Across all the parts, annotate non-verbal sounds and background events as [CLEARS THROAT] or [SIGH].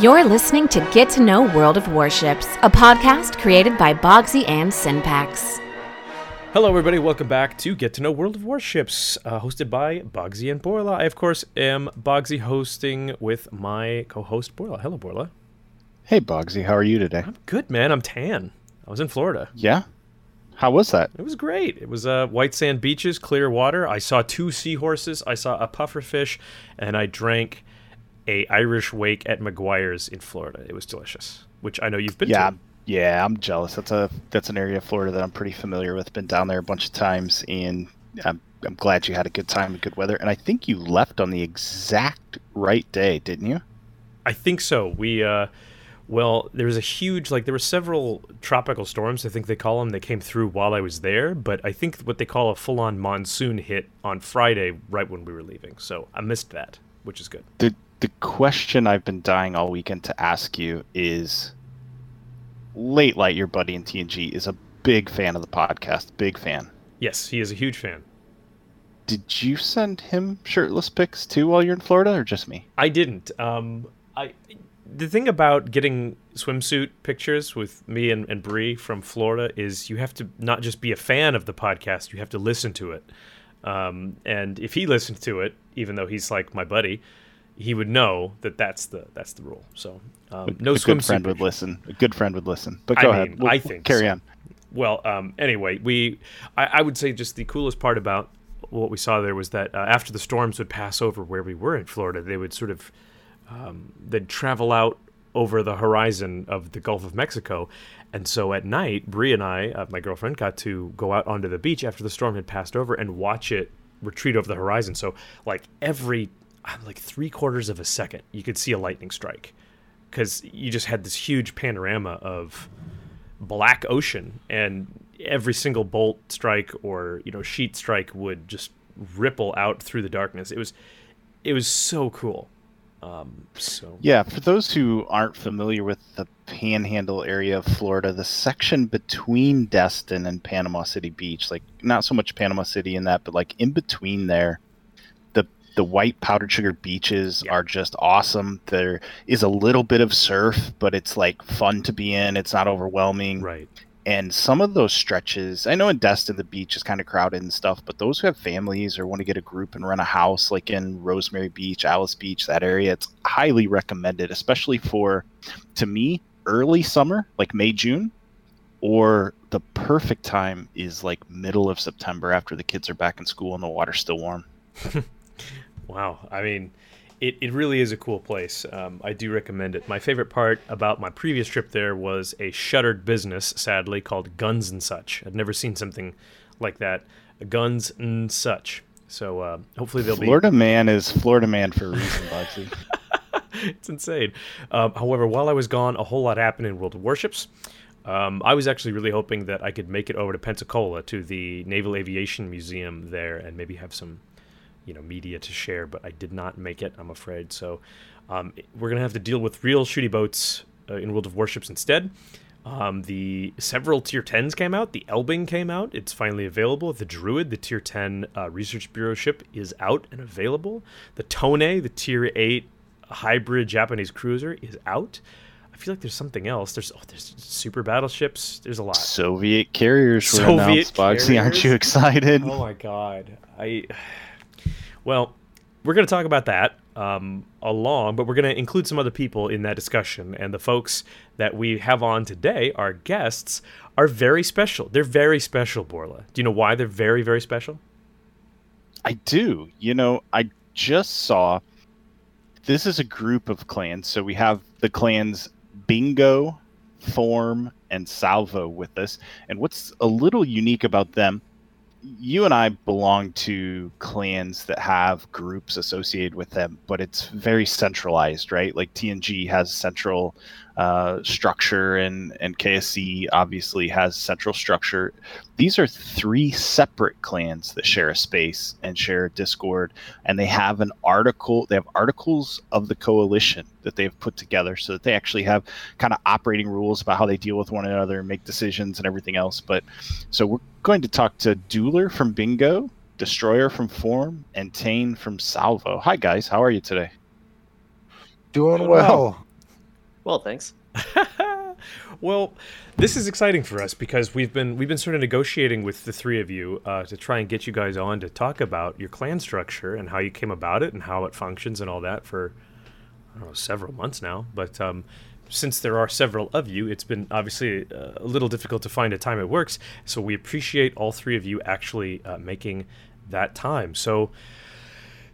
You're listening to Get to Know World of Warships, a podcast created by Bogsy and Synpax. Hello, everybody. Welcome back to Get to Know World of Warships, uh, hosted by Bogsy and Borla. I, of course, am Bogsy hosting with my co-host Borla. Hello, Borla. Hey, Bogsy. How are you today? I'm good, man. I'm tan. I was in Florida. Yeah. How was that? It was great. It was uh, white sand beaches, clear water. I saw two seahorses. I saw a pufferfish, and I drank a Irish wake at McGuire's in Florida. It was delicious, which I know you've been yeah, to. yeah, I'm jealous. That's a that's an area of Florida that I'm pretty familiar with. Been down there a bunch of times, and I'm I'm glad you had a good time and good weather. And I think you left on the exact right day, didn't you? I think so. We uh well, there was a huge like there were several tropical storms, I think they call them, that came through while I was there, but I think what they call a full-on monsoon hit on Friday right when we were leaving. So, I missed that, which is good. The the question I've been dying all weekend to ask you is Late Light, your buddy in TNG, is a big fan of the podcast. Big fan. Yes, he is a huge fan. Did you send him shirtless pics too while you're in Florida, or just me? I didn't. Um, I the thing about getting swimsuit pictures with me and, and Bree from Florida is you have to not just be a fan of the podcast, you have to listen to it. Um, and if he listened to it, even though he's like my buddy, he would know that that's the that's the rule. So um, no a swimsuit. good friend would listen. A good friend would listen. But I go mean, ahead. We'll- I we'll think carry so. on. Well, um, anyway, we I, I would say just the coolest part about what we saw there was that uh, after the storms would pass over where we were in Florida, they would sort of um, they'd travel out over the horizon of the Gulf of Mexico. And so at night, Bree and I, uh, my girlfriend, got to go out onto the beach after the storm had passed over and watch it retreat over the horizon. So like every like three quarters of a second, you could see a lightning strike. Because you just had this huge panorama of black ocean and every single bolt strike or you know sheet strike would just ripple out through the darkness. It was it was so cool. Um so. Yeah, for those who aren't familiar with the panhandle area of Florida, the section between Destin and Panama City Beach, like not so much Panama City in that, but like in between there, the white powdered sugar beaches Yeah. are just awesome. There is a little bit of surf, but it's like fun to be in. It's not overwhelming. right and some of those stretches i know in destin the beach is kind of crowded and stuff but those who have families or want to get a group and rent a house like in rosemary beach Alys Beach that area it's highly recommended especially for to me early summer like may june or the perfect time is like middle of september after the kids are back in school and the water's still warm [LAUGHS] wow i mean it, it really is a cool place um, i do recommend it my favorite part about my previous trip there was a shuttered business sadly called guns and such i'd never seen something like that guns and such so uh, hopefully they'll be florida man is florida man for a reason Bogsy. [LAUGHS] it's insane. Um, however, while I was gone, a whole lot happened in World of Warships. Um, I was actually really hoping that I could make it over to Pensacola to the Naval Aviation Museum there and maybe have some, you know, media to share. But I did not make it. I'm afraid. So um, we're gonna have to deal with real shooty boats uh, in World of Warships instead. Um, the several tier 10s came out. The Elbing came out. It's finally available. The Druid, the tier 10 uh, Research Bureau ship, is out and available. The Tone, the tier 8 hybrid Japanese cruiser, is out. I feel like there's something else. There's oh, there's super battleships. There's a lot. soviet carriers were Soviet announced Bogsy. aren't you excited Oh my god. I well, we're going to talk about that um, along, but we're going to include some other people in that discussion. And the folks that we have on today, our guests, are very special. They're very special, Borla. Do you know why they're very, very special? I do. You know, I just saw this is a group of clans. So we have the clans Bingo, Form, and Salvo with us. And what's a little unique about them, you and I belong to clans that have groups associated with them, but it's very centralized, right? Like TNG has central uh, structure, and and KSC obviously has central structure. These are three separate clans that share a space and share a Discord, and they have an article. They have articles of the coalition that they've put together, so that they actually have kind of operating rules about how they deal with one another, and make decisions, and everything else. But so we're going to talk to Dueler from Bingo, Destroyer from Form, and Tane from Salvo. Hi guys, how are you today? Doing Doing well. Well, thanks. [LAUGHS] well, this is exciting for us because we've been we've been sort of negotiating with the three of you uh, to try and get you guys on to talk about your clan structure and how you came about it and how it functions and all that for I don't know several months now. But um, since there are several of you, it's been obviously uh, a little difficult to find a time it works. So we appreciate all three of you actually uh, making that time. So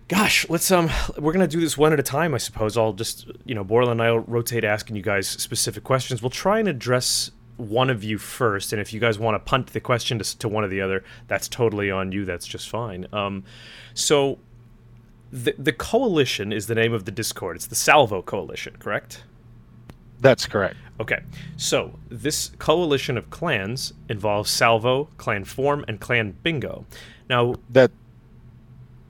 gosh, let's um, we're gonna do this one at a time, I suppose. I'll just you know, Borla and I'll rotate asking you guys specific questions. We'll try and address one of you first, and if you guys want to punt the question to, to one or the other, that's totally on you. That's just fine. Um, so the the coalition is the name of the Discord. It's the Salvo Coalition, correct? That's correct. Okay, so this coalition of clans involves Salvo, Clan Form, and Clan Bingo. Now that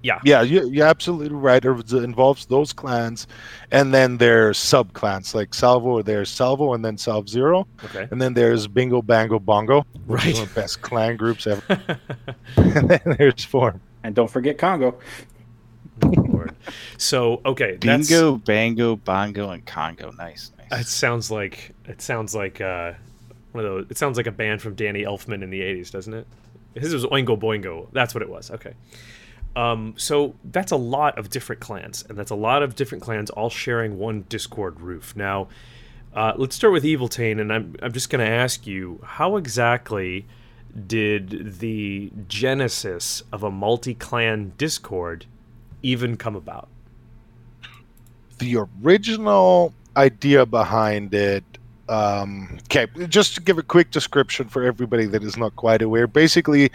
yeah. Yeah, you, you're absolutely right. It involves those clans, and then there's sub clans like Salvo. There's Salvo, and then Salv Zero. Okay. And then there's Bingo Bango Bongo, right. one of the best clan groups ever. [LAUGHS] [LAUGHS] and then there's Form. And don't forget Congo. Lord. So okay, Bingo, Bango, Bongo, and Congo. Nice, nice. It sounds like it sounds like uh, one of those. It sounds like a band from Danny Elfman in the '80s, doesn't it? His was Oingo Boingo. That's what it was. Okay. Um, so that's a lot of different clans, and that's a lot of different clans all sharing one Discord roof. Now, uh, let's start with Eviltane, and I'm, I'm just going to ask you how exactly did the genesis of a multi clan Discord even come about? The original idea behind it um, okay, just to give a quick description for everybody that is not quite aware. Basically,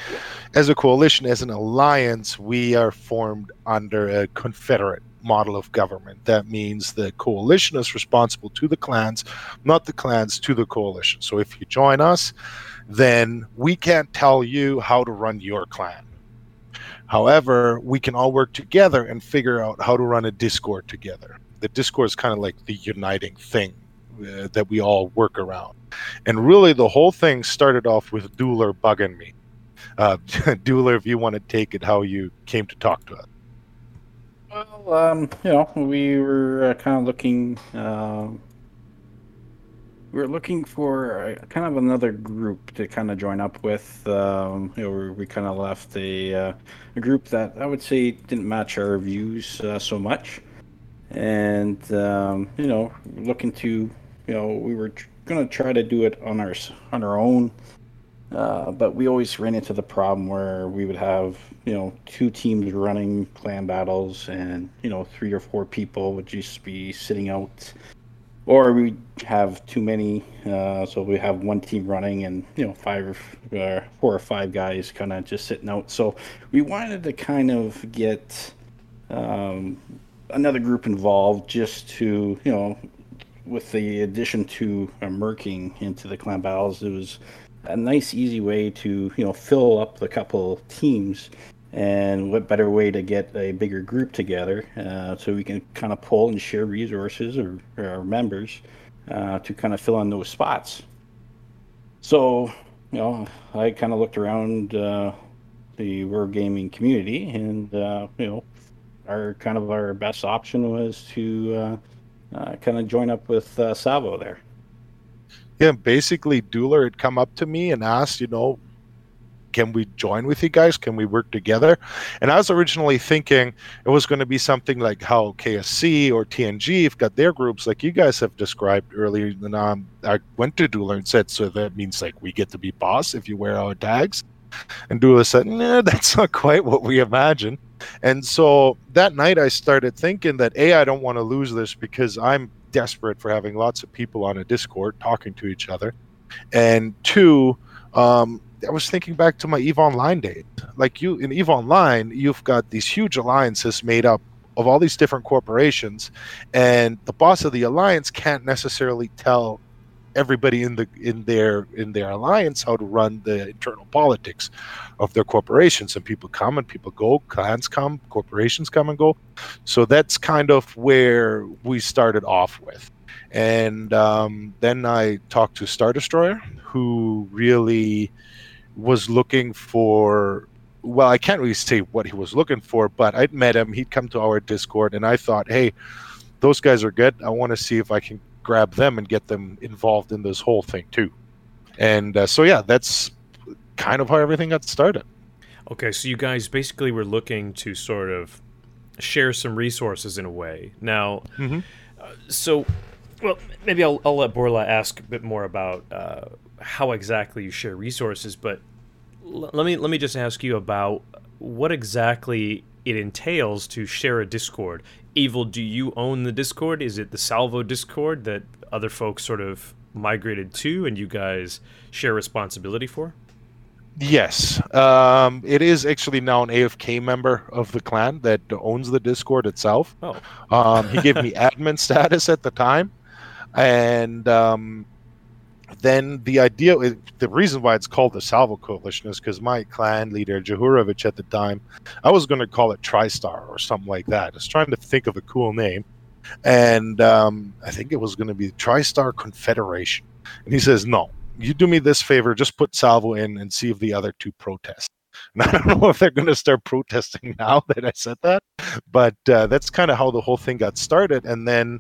as a coalition, as an alliance, we are formed under a confederate model of government. That means the coalition is responsible to the clans, not the clans to the coalition. So if you join us, then we can't tell you how to run your clan. However, we can all work together and figure out how to run a Discord together. The Discord is kind of like the uniting thing uh, that we all work around. And really, the whole thing started off with Dueler bugging me. Uh, [LAUGHS] Dueler, if you want to take it, how you came to talk to us. Well, um, you know, we were uh, kind of looking. Uh, we were looking for kind of another group to kind of join up with. Um, you know, we kind of left a, uh, a group that I would say didn't match our views uh, so much, and um, you know, looking to you know, we were tr- gonna try to do it on our on our own, uh, but we always ran into the problem where we would have you know two teams running clan battles, and you know three or four people would just be sitting out, or we have too many, uh, so we have one team running and you know five or uh, four or five guys kind of just sitting out. So we wanted to kind of get. Um, another group involved just to you know with the addition to uh, merking into the clan battles, it was a nice, easy way to you know fill up the couple teams. And what better way to get a bigger group together uh, so we can kind of pull and share resources or, or our members uh, to kind of fill in those spots. So, you know, I kind of looked around uh, the wargaming community, and uh, you know, our kind of our best option was to uh, kind of join up with uh, Salvo there. Yeah, basically, Dueler had come up to me and asked, you know, can we join with you guys? Can we work together? And I was originally thinking it was going to be something like how KSC or TNG have got their groups, like you guys have described earlier. And um, I went to Dueler and said, so that means like we get to be boss if you wear our tags. And Dueler said, nah, [LAUGHS] that's not quite what we imagine. And so that night I started thinking that A, I don't want to lose this because I'm desperate for having lots of people on a Discord talking to each other. And two, um, I was thinking back to my EVE Online days. Like you in EVE Online, you've got these huge alliances made up of all these different corporations, and the boss of the alliance can't necessarily tell everybody in the in their in their alliance how to run the internal politics of their corporations. And people come and people go clans come corporations come and go. So that's kind of where we started off with. And um, then i talked to star destroyer who really was looking for well i can't really say what he was looking for but i'd met him. He'd come to our discord and i thought hey those guys are good. I want to see if i can grab them and get them involved in this whole thing too. And uh, so yeah, that's kind of how everything got started. Okay, so you guys basically were looking to sort of share some resources in a way. Now, Mm-hmm. uh, so well, maybe I'll, I'll let Borla ask a bit more about uh, how exactly you share resources, but l- let me let me just ask you about what exactly it entails to share a Discord. Evil, do you own the Discord? Is it the Salvo Discord that other folks sort of migrated to, and you guys share responsibility for? Yes, um, it is actually now an AFK member of the clan that owns the Discord itself. Oh, Um, he gave me [LAUGHS] admin status at the time, and um, then the idea, the reason why it's called the Salvo Coalition is because my clan leader Jahurovich at the time, I was going to call it TriStar or something like that. I was trying to think of a cool name, and um, I think it was going to be TriStar Confederation. And he says, "No, you do me this favor, just put Salvo in and see if the other two protest." [LAUGHS] And I don't know if they're going to start protesting [LAUGHS] now that I said that, but uh, that's kind of how the whole thing got started. And then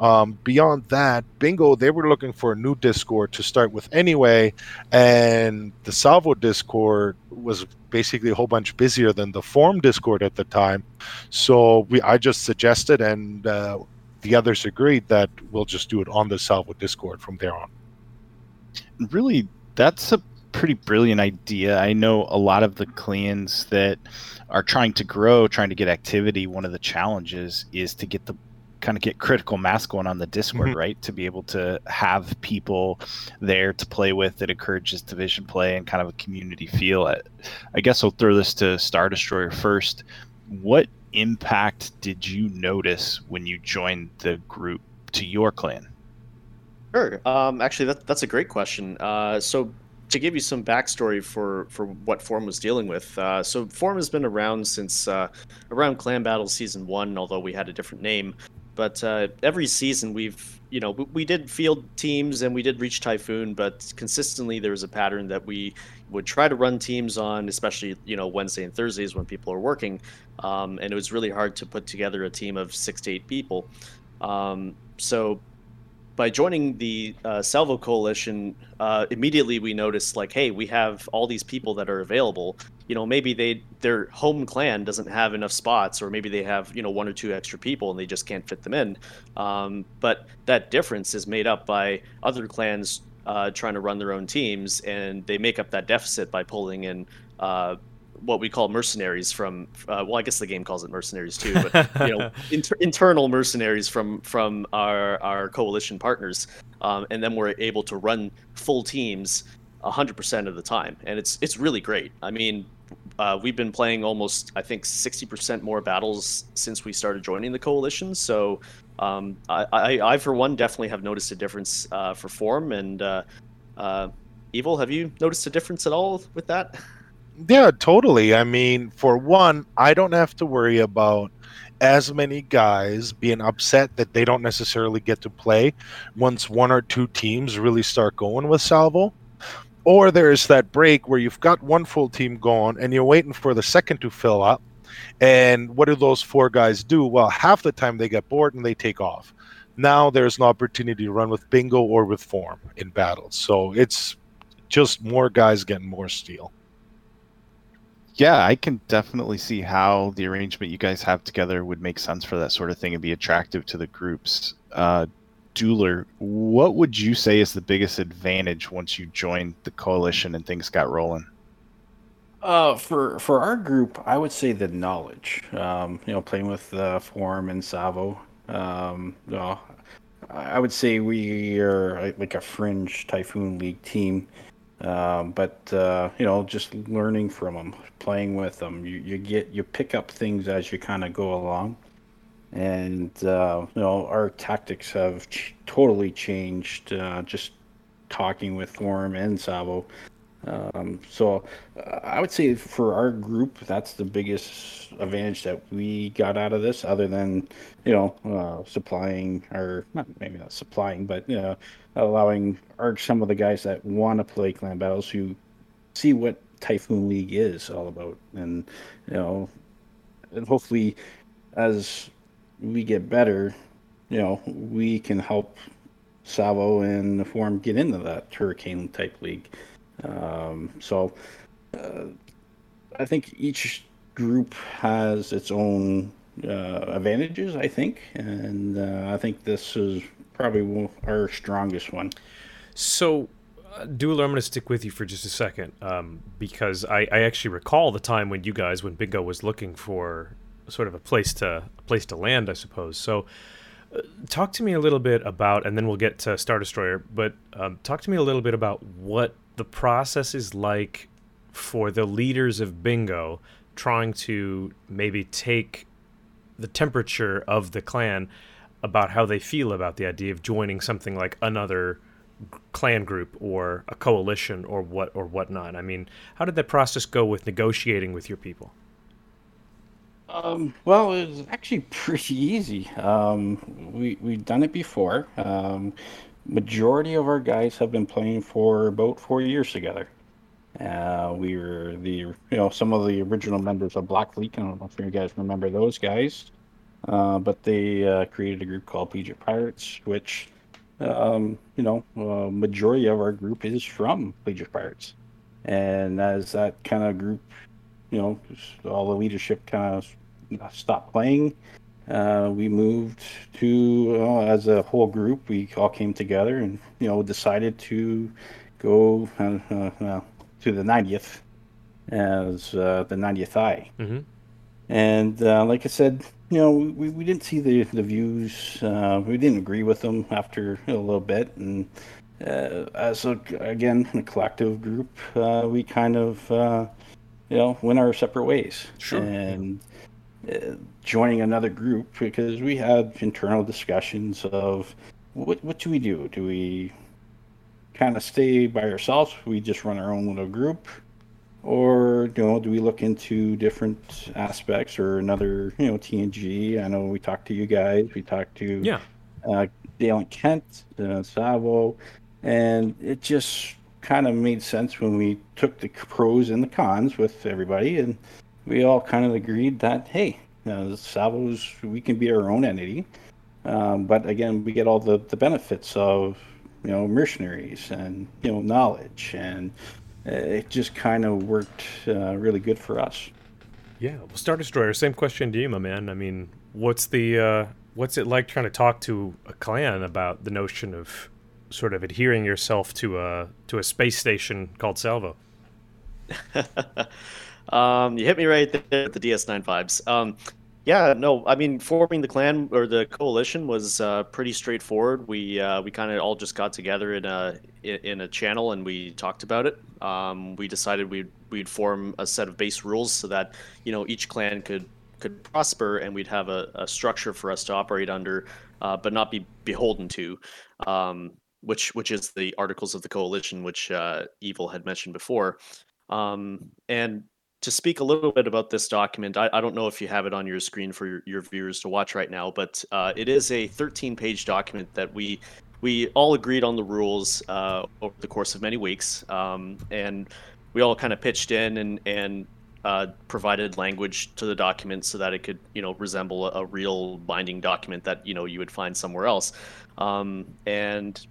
um, beyond that, Bingo, they were looking for a new Discord to start with anyway. And the Salvo Discord was basically a whole bunch busier than the Form Discord at the time. So we, I just suggested, and uh, the others agreed that we'll just do it on the Salvo Discord from there on. really that's a pretty brilliant idea i know a lot of the clans that are trying to grow trying to get activity one of the challenges is to get the kind of get critical mass going on the discord Mhm. right to be able to have people there to play with that encourages division play and kind of a community feel I, I guess i'll throw this to star destroyer first what impact did you notice when you joined the group to your clan Sure. Um, actually, that, that's a great question. Uh, so, to give you some backstory for, for what Form was dealing with, uh, so Form has been around since uh, around Clan Battle Season 1, although we had a different name. But uh, every season, we've, you know, we, did field teams and we did reach Typhoon, but consistently there was a pattern that we would try to run teams on, especially, you know, Wednesday and Thursdays when people are working. Um, and it was really hard to put together a team of six to eight people. Um, so, by joining the uh, Salvo Coalition, uh, immediately we noticed like, hey, we have all these people that are available. You know, maybe they their home clan doesn't have enough spots, or maybe they have you know one or two extra people and they just can't fit them in. Um, but that difference is made up by other clans uh, trying to run their own teams, and they make up that deficit by pulling in. Uh, what we call mercenaries from uh, well i guess the game calls it mercenaries too but you know [LAUGHS] inter- internal mercenaries from from our our coalition partners um, and then we're able to run full teams 100% of the time and it's it's really great i mean uh, we've been playing almost i think 60% more battles since we started joining the coalition so um, I, I, I for one definitely have noticed a difference uh, for form and uh, uh, evil have you noticed a difference at all with that Yeah, totally. I mean, for one, I don't have to worry about as many guys being upset that they don't necessarily get to play once one or two teams really start going with Salvo. Or there's that break where you've got one full team going and you're waiting for the second to fill up. And what do those four guys do? Well, half the time they get bored and they take off. Now there's an opportunity to run with bingo or with form in battles. So it's just more guys getting more steel. Yeah, I can definitely see how the arrangement you guys have together would make sense for that sort of thing and be attractive to the groups. Uh, Dueler, what would you say is the biggest advantage once you joined the coalition and things got rolling? Uh, for for our group, I would say the knowledge. Um, you know, playing with uh, Form and Savo. Um, you know, I would say we are like- like a fringe Typhoon League team. Um, but uh, you know, just learning from them, playing with them, you, you get you pick up things as you kind of go along, and uh, you know our tactics have ch- totally changed. Uh, just talking with Form and Savo. Um, so uh, I would say for our group, that's the biggest advantage that we got out of this, other than you know uh, supplying or not maybe not supplying, but you know allowing our some of the guys that want to play clan battles who see what Typhoon League is all about, and you know, and hopefully as we get better, you know, we can help Salvo and the Form get into that Hurricane type league. Um, so uh, I think each group has its own uh, advantages, I think, and uh, I think this is probably our strongest one. So, uh, Dueler, I'm going to stick with you for just a second um, because I, I actually recall the time when you guys, when Bingo was looking for sort of a place to a place to land, I suppose. So, uh, talk to me a little bit about, and then we'll get to Star Destroyer. But um, talk to me a little bit about what the process is like for the leaders of Bingo trying to maybe take the temperature of the clan about how they feel about the idea of joining something like another clan group or a coalition or what or whatnot. I mean, how did that process go with negotiating with your people? Um, well, it was actually [LAUGHS] pretty easy. Um, we we've done it before. Um, majority of our guys have been playing for about four years together. Uh, we were the you know some of the original members of Black Fleet. I don't know if you guys remember those guys, uh, but they uh, created a group called Plegic Pirates, which um, you know uh, majority of our group is from Plegic Pirates, and as that kind of group, you know, all the leadership kind of stopped playing. Uh, we moved to uh, as a whole group. We all came together and you know decided to go uh, to the 90th as uh, the 90th eye. Mm-hmm. And uh, like I said, you know, we, we didn't see the, the views. Uh, we didn't agree with them after a little bit. And uh, as, a, again, a collective group, uh, we kind of, uh, you know, went our separate ways. Sure. And joining another group because we had internal discussions of what, what do we do? Do we kind of stay by ourselves. We just run our own little group, or you know, do we look into different aspects or another you know TNG? I know we talked to you guys. We talked to yeah, uh, Dale and Kent, uh, Savo, and it just kind of made sense when we took the pros and the cons with everybody, and we all kind of agreed that hey, uh, Savo's we can be our own entity. Um, but again, we get all the, the benefits of you know, mercenaries and you know, knowledge, and it just kind of worked uh, really good for us. Yeah, well, Star Destroyer. Same question to you, my man. I mean, what's the uh, what's it like trying to talk to a clan about the notion of sort of adhering yourself to a to a space station called Salvo? [LAUGHS] um, you hit me right there with the DS9 vibes. Um, yeah, no, I mean forming the clan or the coalition was uh, pretty straightforward. We uh, we kind of all just got together in a in a channel and we talked about it. Um, we decided we'd we'd form a set of base rules so that you know each clan could could prosper and we'd have a, a structure for us to operate under, uh, but not be beholden to. Um, which which is the articles of the coalition, which uh, Evil had mentioned before. Um, and to speak a little bit about this document, I, I, don't know if you have it on your screen for your, your viewers to watch right now, but uh, it is a 13-page document that we we all agreed on the rules uh, over the course of many weeks, um, and we all kind of pitched in and and uh, provided language to the document so that it could you know resemble a, a real binding document that you know you would find somewhere else, um, and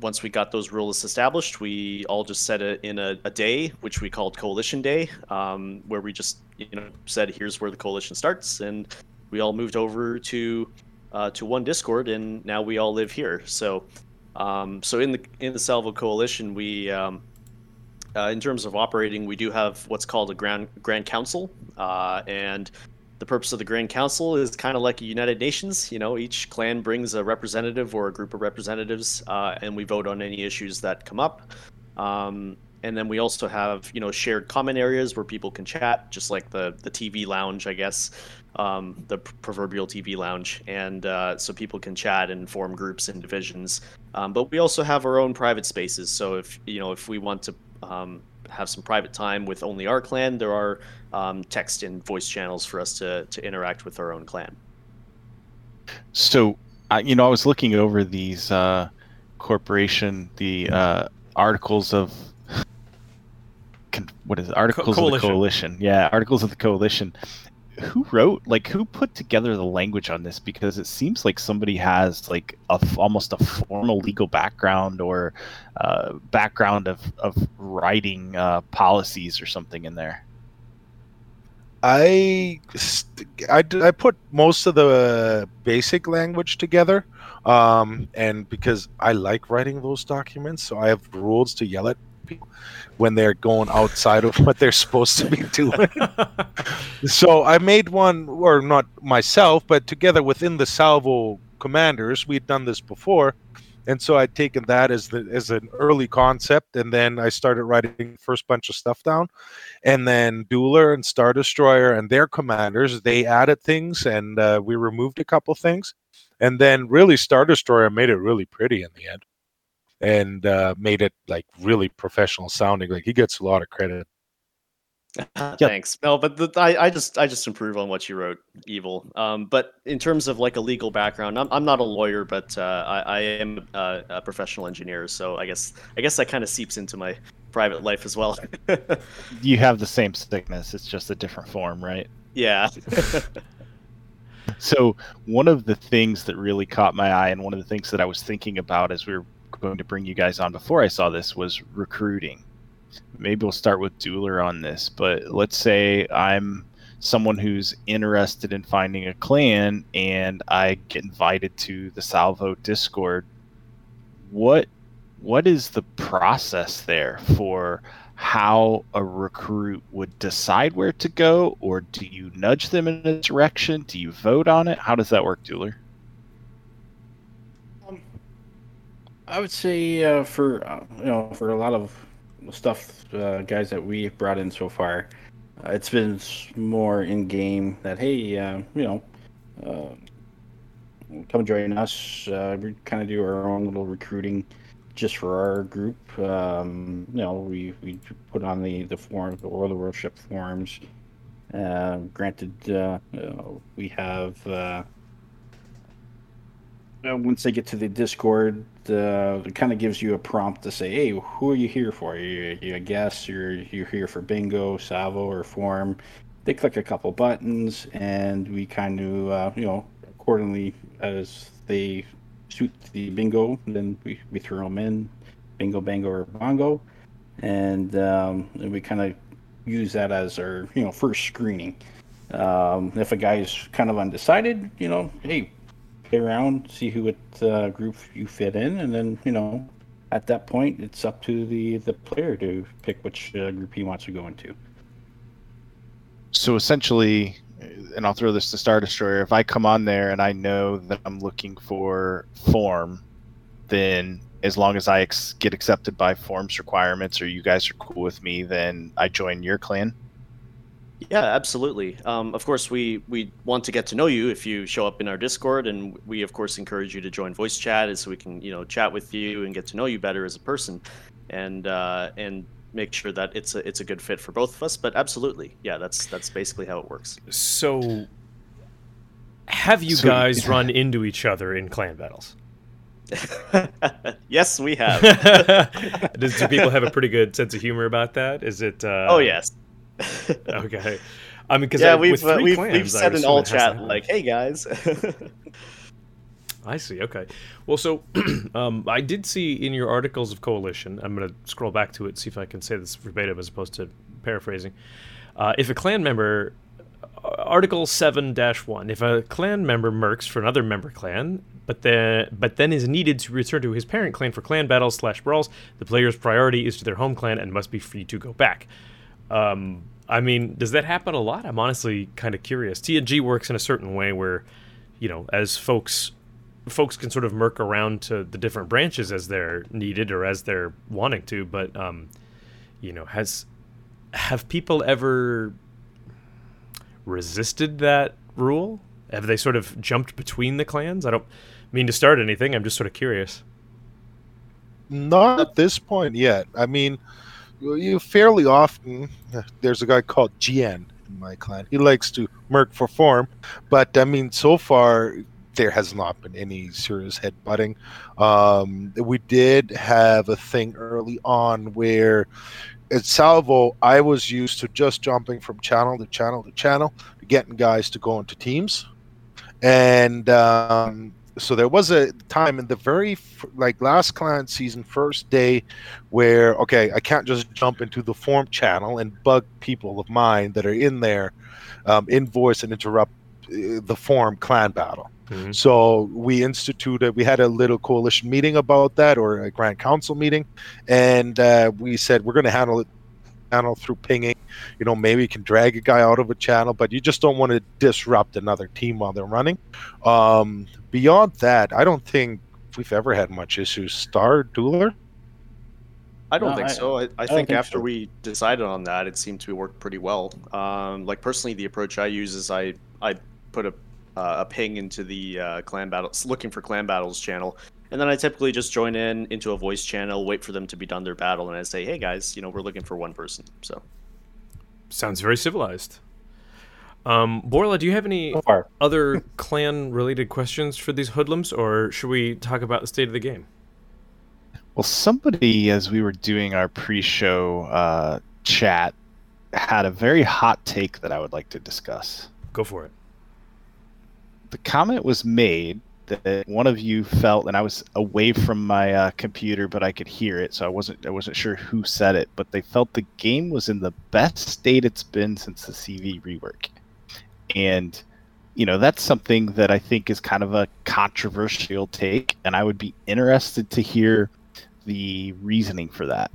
once we got those rules established, we all just set it in a, a day, which we called Coalition Day, um, where we just you know said here's where the coalition starts, and we all moved over to uh, to one Discord, and now we all live here. So um, so in the in the Salvo Coalition, we um, uh, in terms of operating, we do have what's called a grand grand council, uh, and the purpose of the Grand Council is kind of like a United Nations. You know, each clan brings a representative or a group of representatives, uh, and we vote on any issues that come up. Um, and then we also have, you know, shared common areas where people can chat, just like the the TV lounge, I guess, um, the proverbial TV lounge, and uh, so people can chat and form groups and divisions. Um, but we also have our own private spaces. So if you know, if we want to um, have some private time with only our clan, there are um, text and voice channels for us to to interact with our own clan. So, uh, you know, I was looking over these uh, corporation, the uh, articles of what is it? articles Co- of the coalition? Yeah, articles of the coalition. who wrote like who put together the language on this because it seems like somebody has like a f- almost a formal legal background or uh, background of of writing uh, policies or something in there I, st- I, d- I put most of the basic language together um, and because I like writing those documents, so I have rules to yell at people when they're going outside of [LAUGHS] what they're supposed to be [LAUGHS] doing. [LAUGHS] so I made one, or not myself, but together within the Salvo commanders. We'd done this before, and so I'd taken that as the as an early concept, and then I started writing the first bunch of stuff down, and then Dueler and Star Destroyer and their commanders they added things, and uh, we removed a couple things, and then really Star Destroyer made it really pretty in the end, and uh, made it like really professional sounding. Like he gets a lot of credit. [LAUGHS] Thanks. No, but the, I, I just I just improve on what you wrote, Evil. Um, but in terms of like a legal background, I'm, I'm not a lawyer, but uh, I, I am a, a professional engineer. So I guess I guess that kind of seeps into my private life as well. [LAUGHS] you have the same sickness it's just a different form right yeah. [LAUGHS] So one of the things that really caught my eye, and one of the things that I was thinking about as we were going to bring you guys on before I saw this was recruiting. Maybe we'll start with Dueler on this, but let's say I'm someone who's interested in finding a clan and I get invited to the Salvo Discord. What what is the process there for how a recruit would decide where to go, or do you nudge them in a direction? Do you vote on it? How does that work, Dueler? I would say uh, for uh, you know for a lot of stuff, uh, guys that we've brought in so far, uh, it's been more in game that hey, uh, you know, uh, come join us. Uh, we kind of do our own little recruiting just for our group. Um, you know, we we put on the the forum, the World of Warships forums. Uh, granted, you know, we have. Once they get to the Discord, uh, it kind of gives you a prompt to say, "Hey, who are you here for? You, you a guest? You're you're here for bingo, salvo, or form?" They click a couple buttons, and we kind of, uh, you know, accordingly as they suit the bingo, then we, we throw them in, bingo, bango, or bongo, and, um, and we kind of use that as our, you know, first screening. Um, if a guy's kind of undecided, you know, hey, play around, see who what uh, group you fit in, and then you know, at that point, it's up to the the player to pick which uh, group he wants to go into. So essentially, and I'll throw this to Star Destroyer. If I come on there and I know that I'm looking for form, then as long as I ex- get accepted by forms requirements or you guys are cool with me, then I join your clan. Yeah, absolutely. Um, of course, we we want to get to know you if you show up in our Discord, and we of course encourage you to join voice chat, so we can you know chat with you and get to know you better as a person, and uh, and make sure that it's a it's a good fit for both of us. But absolutely, yeah, that's that's basically how it works. So, have you So- guys run into each other in clan battles? [LAUGHS] yes, we have. [LAUGHS] Does, do people have a pretty good sense of humor about that? Is it? Uh, oh yes. [LAUGHS] Okay. I mean, because yeah, I, we've uh, we've, we've said in all it has to chat like, "Hey guys." I see. Okay. Well, so [CLEARS THROAT] um, I did see in your articles of coalition. I'm going to scroll back to it, see if I can say this verbatim as opposed to paraphrasing. Uh, if a clan member, uh, Article seven one, if a clan member mercs for another member clan, but then but then is needed to return to his parent clan for clan battles slash brawls, the player's priority is to their home clan and must be free to go back. Um, I mean, does that happen a lot? I'm honestly kind of curious. TNG works in a certain way where, you know, as folks folks can sort of merc around to the different branches as they're needed or as they're wanting to, but um, you know, has have people ever resisted that rule? Have they sort of jumped between the clans? I don't mean to start anything. I'm just sort of curious. Not at this point yet. I mean, you fairly often. There's a guy called GN in my clan. He likes to merc for form, but I mean, so far there has not been any serious headbutting. Um, we did have a thing early on where at Salvo, I was used to just jumping from channel to channel to channel to getting guys to go into teams, and um, so there was a time in the very like last clan season first day where okay i can't just jump into the form channel and bug people of mine that are in there um, invoice and interrupt uh, the form clan battle Mhm. so we instituted we had a little coalition meeting about that or a grand council meeting and uh, we said we're going to handle it channel through pinging you know maybe you can drag a guy out of a channel but you just don't want to disrupt another team while they're running um, beyond that i don't think we've ever had much issues star dueler I don't No, think I- so. I, I don't think think after so. we decided on that, it seemed to work pretty well. Um, like personally, the approach I use is I I put a uh, a ping into the uh, clan battles, looking for clan battles channel, and then I typically just join in into a voice channel, wait for them to be done their battle, and I say, hey guys, you know, we're looking for one person. So Sounds very civilized. Um, Borla, do you have any So other [LAUGHS] clan-related questions for these hoodlums, or should we talk about the state of the game? Well, somebody, as we were doing our pre-show uh, chat, had a very hot take that I would like to discuss. Go for it. The comment was made that one of you felt, and I was away from my uh, computer, but I could hear it, so I wasn't I wasn't sure who said it, but they felt the game was in the best state it's been since the CV rework, and you know that's something that I think is kind of a controversial take, and I would be interested to hear the reasoning for that.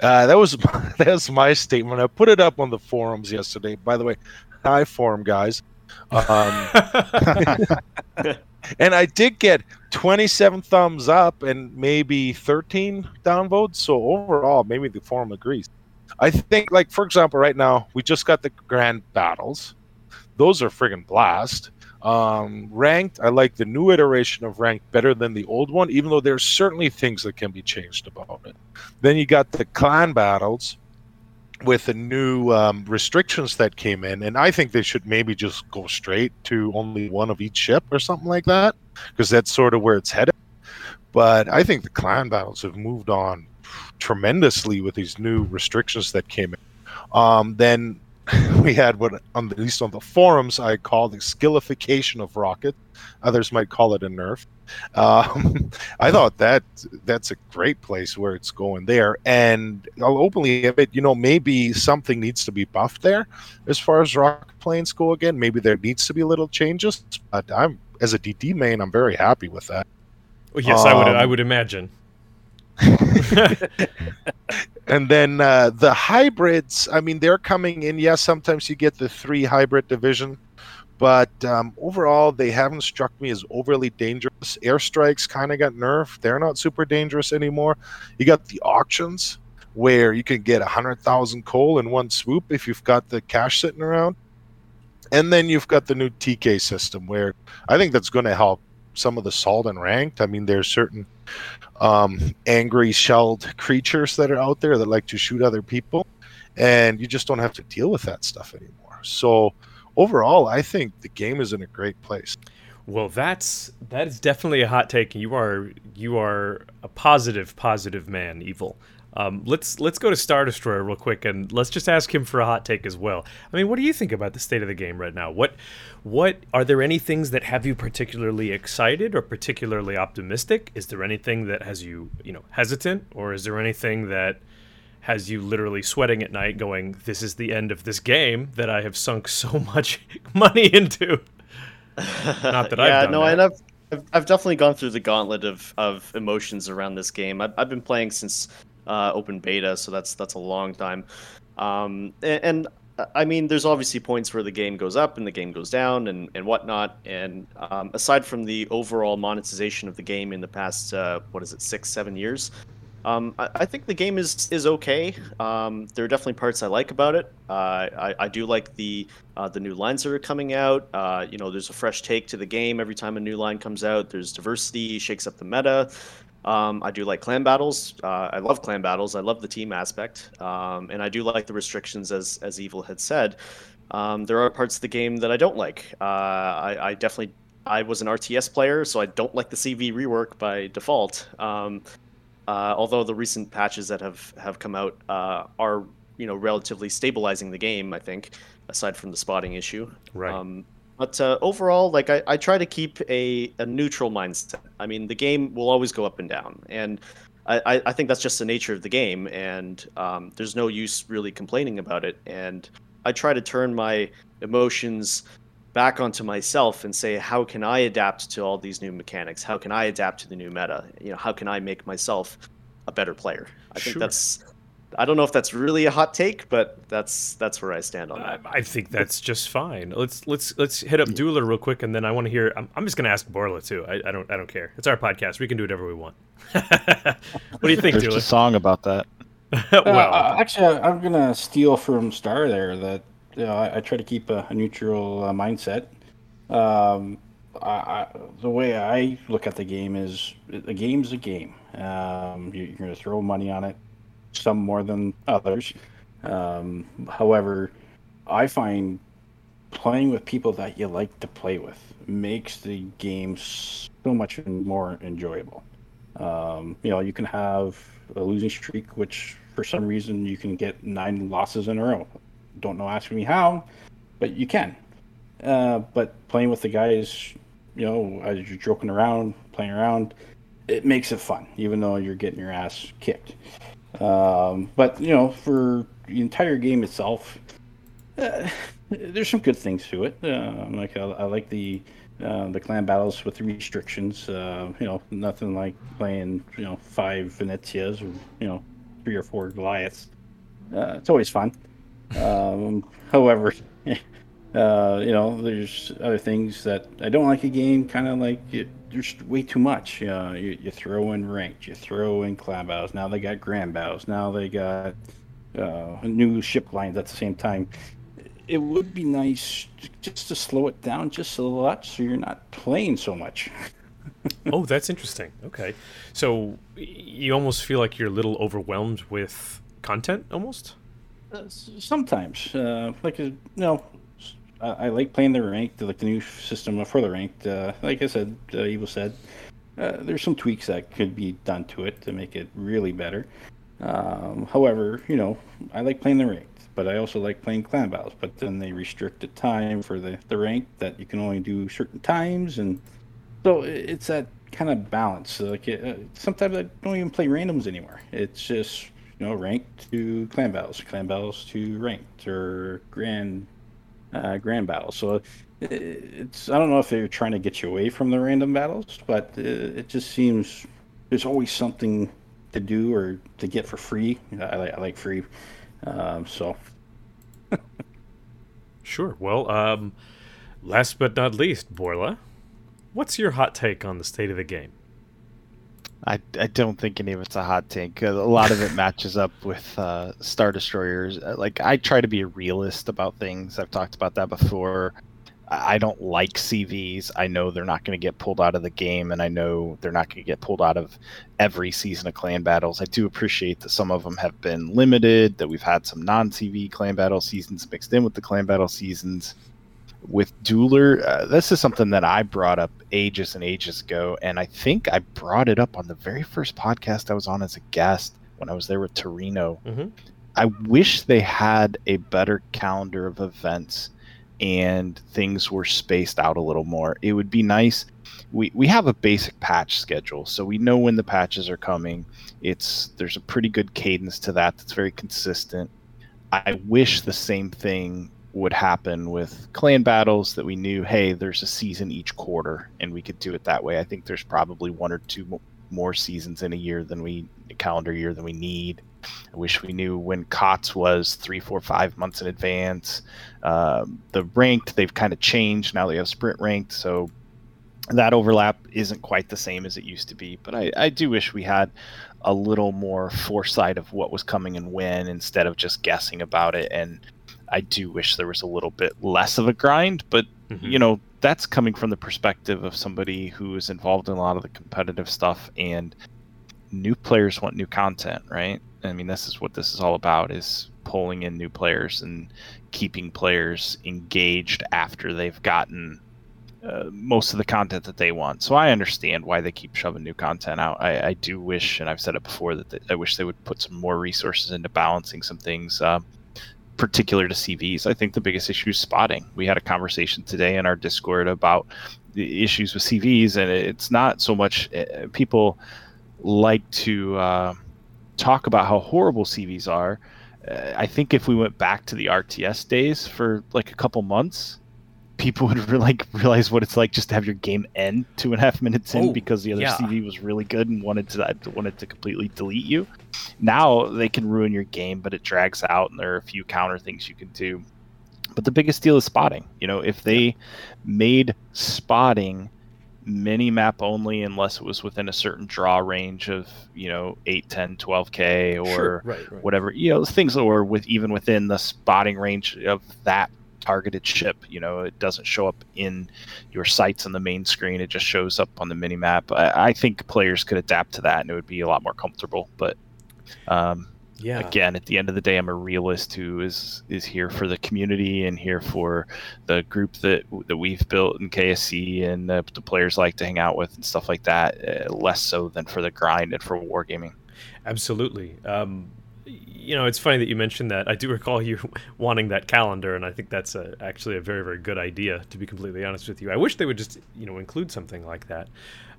Uh, that was [LAUGHS] that was my statement. I put it up on the forums yesterday. By the way, hi forum guys. Um, [LAUGHS] [LAUGHS] and I did get 27 thumbs up and maybe 13 downvotes. So overall, maybe the forum agrees. I think, like for example, right now we just got the grand battles. Those are friggin' blast. Um, ranked, I like the new iteration of ranked better than the old one, even though there's certainly things that can be changed about it. Then you got the clan battles with the new um, restrictions that came in, and I think they should maybe just go straight to only one of each ship or something like that, because that's sort of where it's headed. But I think the clan battles have moved on tremendously with these new restrictions that came in. Um, then [LAUGHS] we had what, on the, at least on the forums, I call the skillification of rocket. Others might call it a nerf. Um, [LAUGHS] I thought that that's a great place where it's going there, and I'll openly admit, you know, maybe something needs to be buffed there as far as rock planes go. Again, maybe there needs to be little changes. But I'm as a DD main, I'm very happy with that. Well, yes, I would. I Um, would imagine. [LAUGHS] [LAUGHS] And then uh, the hybrids, I mean, they're coming in. Yes, sometimes you get the three hybrid division, but um, overall, they haven't struck me as overly dangerous. Airstrikes kind of got nerfed. They're not super dangerous anymore. You got the auctions where you can get 100,000 coal in one swoop if you've got the cash sitting around. And then you've got the new TK system where I think that's going to help some of the salt and ranked. I mean, there's certain um, angry shelled creatures that are out there that like to shoot other people, and you just don't have to deal with that stuff anymore. So overall, I think the game is in a great place. Well, that's that is definitely a hot take. You are you are a positive, positive man, evil. Um, let's let's go to Star Destroyer real quick and let's just ask him for a hot take as well. I mean, what do you think about the state of the game right now? What what are there any things that have you particularly excited or particularly optimistic? Is there anything that has you you know hesitant, or is there anything that has you literally sweating at night, going, "This is the end of this game that I have sunk so [LAUGHS] much money into." Not that [LAUGHS] I've yeah, done no, that. and I've, I've I've definitely gone through the gauntlet of of emotions around this game. I've, I've been playing since uh, open beta, so that's that's a long time. Um, and, and I mean, there's obviously points where the game goes up and the game goes down and and whatnot. And um, aside from the overall monetization of the game in the past, uh, what is it, six seven years. Um, I, I think the game is is okay. Um, there are definitely parts I like about it. Uh, I, I do like the uh, the new lines that are coming out. Uh, you know, there's a fresh take to the game every time a new line comes out. There's diversity, shakes up the meta. Um, I do like clan battles. Uh, I love clan battles. I love the team aspect, um, and I do like the restrictions, as as Evil had said. Um, there are parts of the game that I don't like. Uh, I, I definitely I was an RTS player, so I don't like the CV rework by default. Uh, although the recent patches that have have come out uh, are you know relatively stabilizing the game, I think. aside from the spotting issue. Right. Um, but uh, overall, like I, I try to keep a, a neutral mindset. I mean, the game will always go up and down, and I, I- I think that's just the nature of the game, and um, there's no use really complaining about it. And I try to turn my emotions back onto myself and say, how can I adapt to all these new mechanics? How can I adapt to the new meta? You know, how can I make myself a better player? I think Sure. that's. I don't know if that's really a hot take, but that's that's where I stand on I, that. I think that's just fine. Let's let's let's hit up Dueler real quick, and then I want to hear. I'm, I'm just going to ask Borla too. I, I don't I don't care. It's our podcast. We can do whatever we want. [LAUGHS] what do you think, There's a song about that. Uh, [LAUGHS] well, uh, actually, I'm gonna steal from Star there that you know, I, I try to keep a, a neutral uh, mindset. Um, I, I, the way I look at the game is a game's a game. Um, you, you're gonna throw money on it, some more than others. Um, however, I find playing with people that you like to play with makes the game so much more enjoyable. Um, you know, you can have a losing streak, which for some reason you can get nine losses in a row. Don't know, ask me how, but you can. Uh, but playing with the guys, you know, as you're joking around, playing around, it makes it fun, even though you're getting your ass kicked. Um, but you know, for the entire game itself, uh, there's some good things to it. Uh, like I, I like the uh, the clan battles with the restrictions. Uh, you know, nothing like playing you know five Venezias or you know three or four Goliaths. Uh, it's always fun. Um, however, [LAUGHS] uh, you know, there's other things that I don't like a game. Kind of like it, there's way too much. Uh, you, you throw in ranked, you throw in clan battles. Now they got grand battles. Now they got uh, new ship lines at the same time. It would be nice just to slow it down just a lot, so you're not playing so much. [LAUGHS] oh, that's interesting. Okay, so you almost feel like you're a little overwhelmed with content, almost. Uh, sometimes, uh, like uh, you know, I like playing the ranked, like the new system for the ranked. Uh, like I said, uh, Evil said, there's some tweaks that could be done to it to make it really better. Um, however, you know, I like playing the ranked, but I also like playing clan battles. But then they restrict the time for the the ranked that you can only do certain times, and so it's that kind of balance. Like uh, sometimes I don't even play randoms anymore. It's just you know ranked to clan battles, clan battles to ranked or grand uh, grand battles. So it's I don't know if they're trying to get you away from the random battles, but uh, it just seems there's always something to do or to get for free. I like I like free, um, so [LAUGHS] Sure. Well, um, last but not least, Borla, what's your hot take on the state of the game? I, I don't think any of it's a hot take. A lot of it matches up with uh, Star Destroyers. Uh, Like I try to be a realist about things. I've talked about that before. I don't like CVs. I know they're not going to get pulled out of the game, and I know they're not going to get pulled out of every season of clan battles. I do appreciate that some of them have been limited. That we've had some non-CV clan battle seasons mixed in with the clan battle seasons with Dueler, uh, this is something that I brought up ages and ages ago, and I think I brought it up on the very first podcast I was on as a guest when I was there with Torino. Mhm. I wish they had a better calendar of events and things were spaced out a little more. It would be nice. We we have a basic patch schedule, so we know when the patches are coming. It's there's a pretty good cadence to that that's very consistent. I wish the same thing would happen with clan battles that we knew hey there's a season each quarter and we could do it that way. I think there's probably one or two more seasons in a year than we calendar year than we need. I wish we knew when cots was three four five months in advance. Um, the ranked they've kind of changed. Now they have sprint ranked. So that overlap isn't quite the same as it used to be but i, I do wish we had a little more foresight of what was coming and when instead of just guessing about it and I do wish there was a little bit less of a grind, but Mhm. you know, that's coming from the perspective of somebody who is involved in a lot of the competitive stuff and new players want new content, right? I mean, this is what this is all about is pulling in new players and keeping players engaged after they've gotten uh, most of the content that they want. So I understand why they keep shoving new content out. I, I do wish, and I've said it before, that they, I wish they would put some more resources into balancing some things. Uh, particular to CVs. I think the biggest issue is spotting. We had a conversation today in our Discord about the issues with CVs, and it's not so much uh, people like to uh, talk about how horrible CVs are. Uh, I think if we went back to the RTS days for like a couple months, people would re- like realize what it's like just to have your game end two and a half minutes in Oh, because the other yeah. CV was really good and wanted to wanted to completely delete you. Now they can ruin your game, but it drags out, and there are a few counter things you can do. But the biggest deal is spotting. You know, if they made spotting mini map only unless it was within a certain draw range of you know 8 10 12k or Sure, right, right. whatever you know things that were with even within the spotting range of that targeted ship you know it doesn't show up in your sights on the main screen it just shows up on the mini map I, I think players could adapt to that and it would be a lot more comfortable but um, Yeah. again at the end of the day i'm a realist who is is here for the community and here for the group that that we've built in ksc and the, the players like to hang out with and stuff like that uh, less so than for the grind and for wargaming Absolutely. Um, you know, it's funny that you mentioned that. I do [LAUGHS] recall you wanting that calendar, and I think that's a, actually a very, very good idea. To be completely honest with you, I wish they would just, you know, include something like that.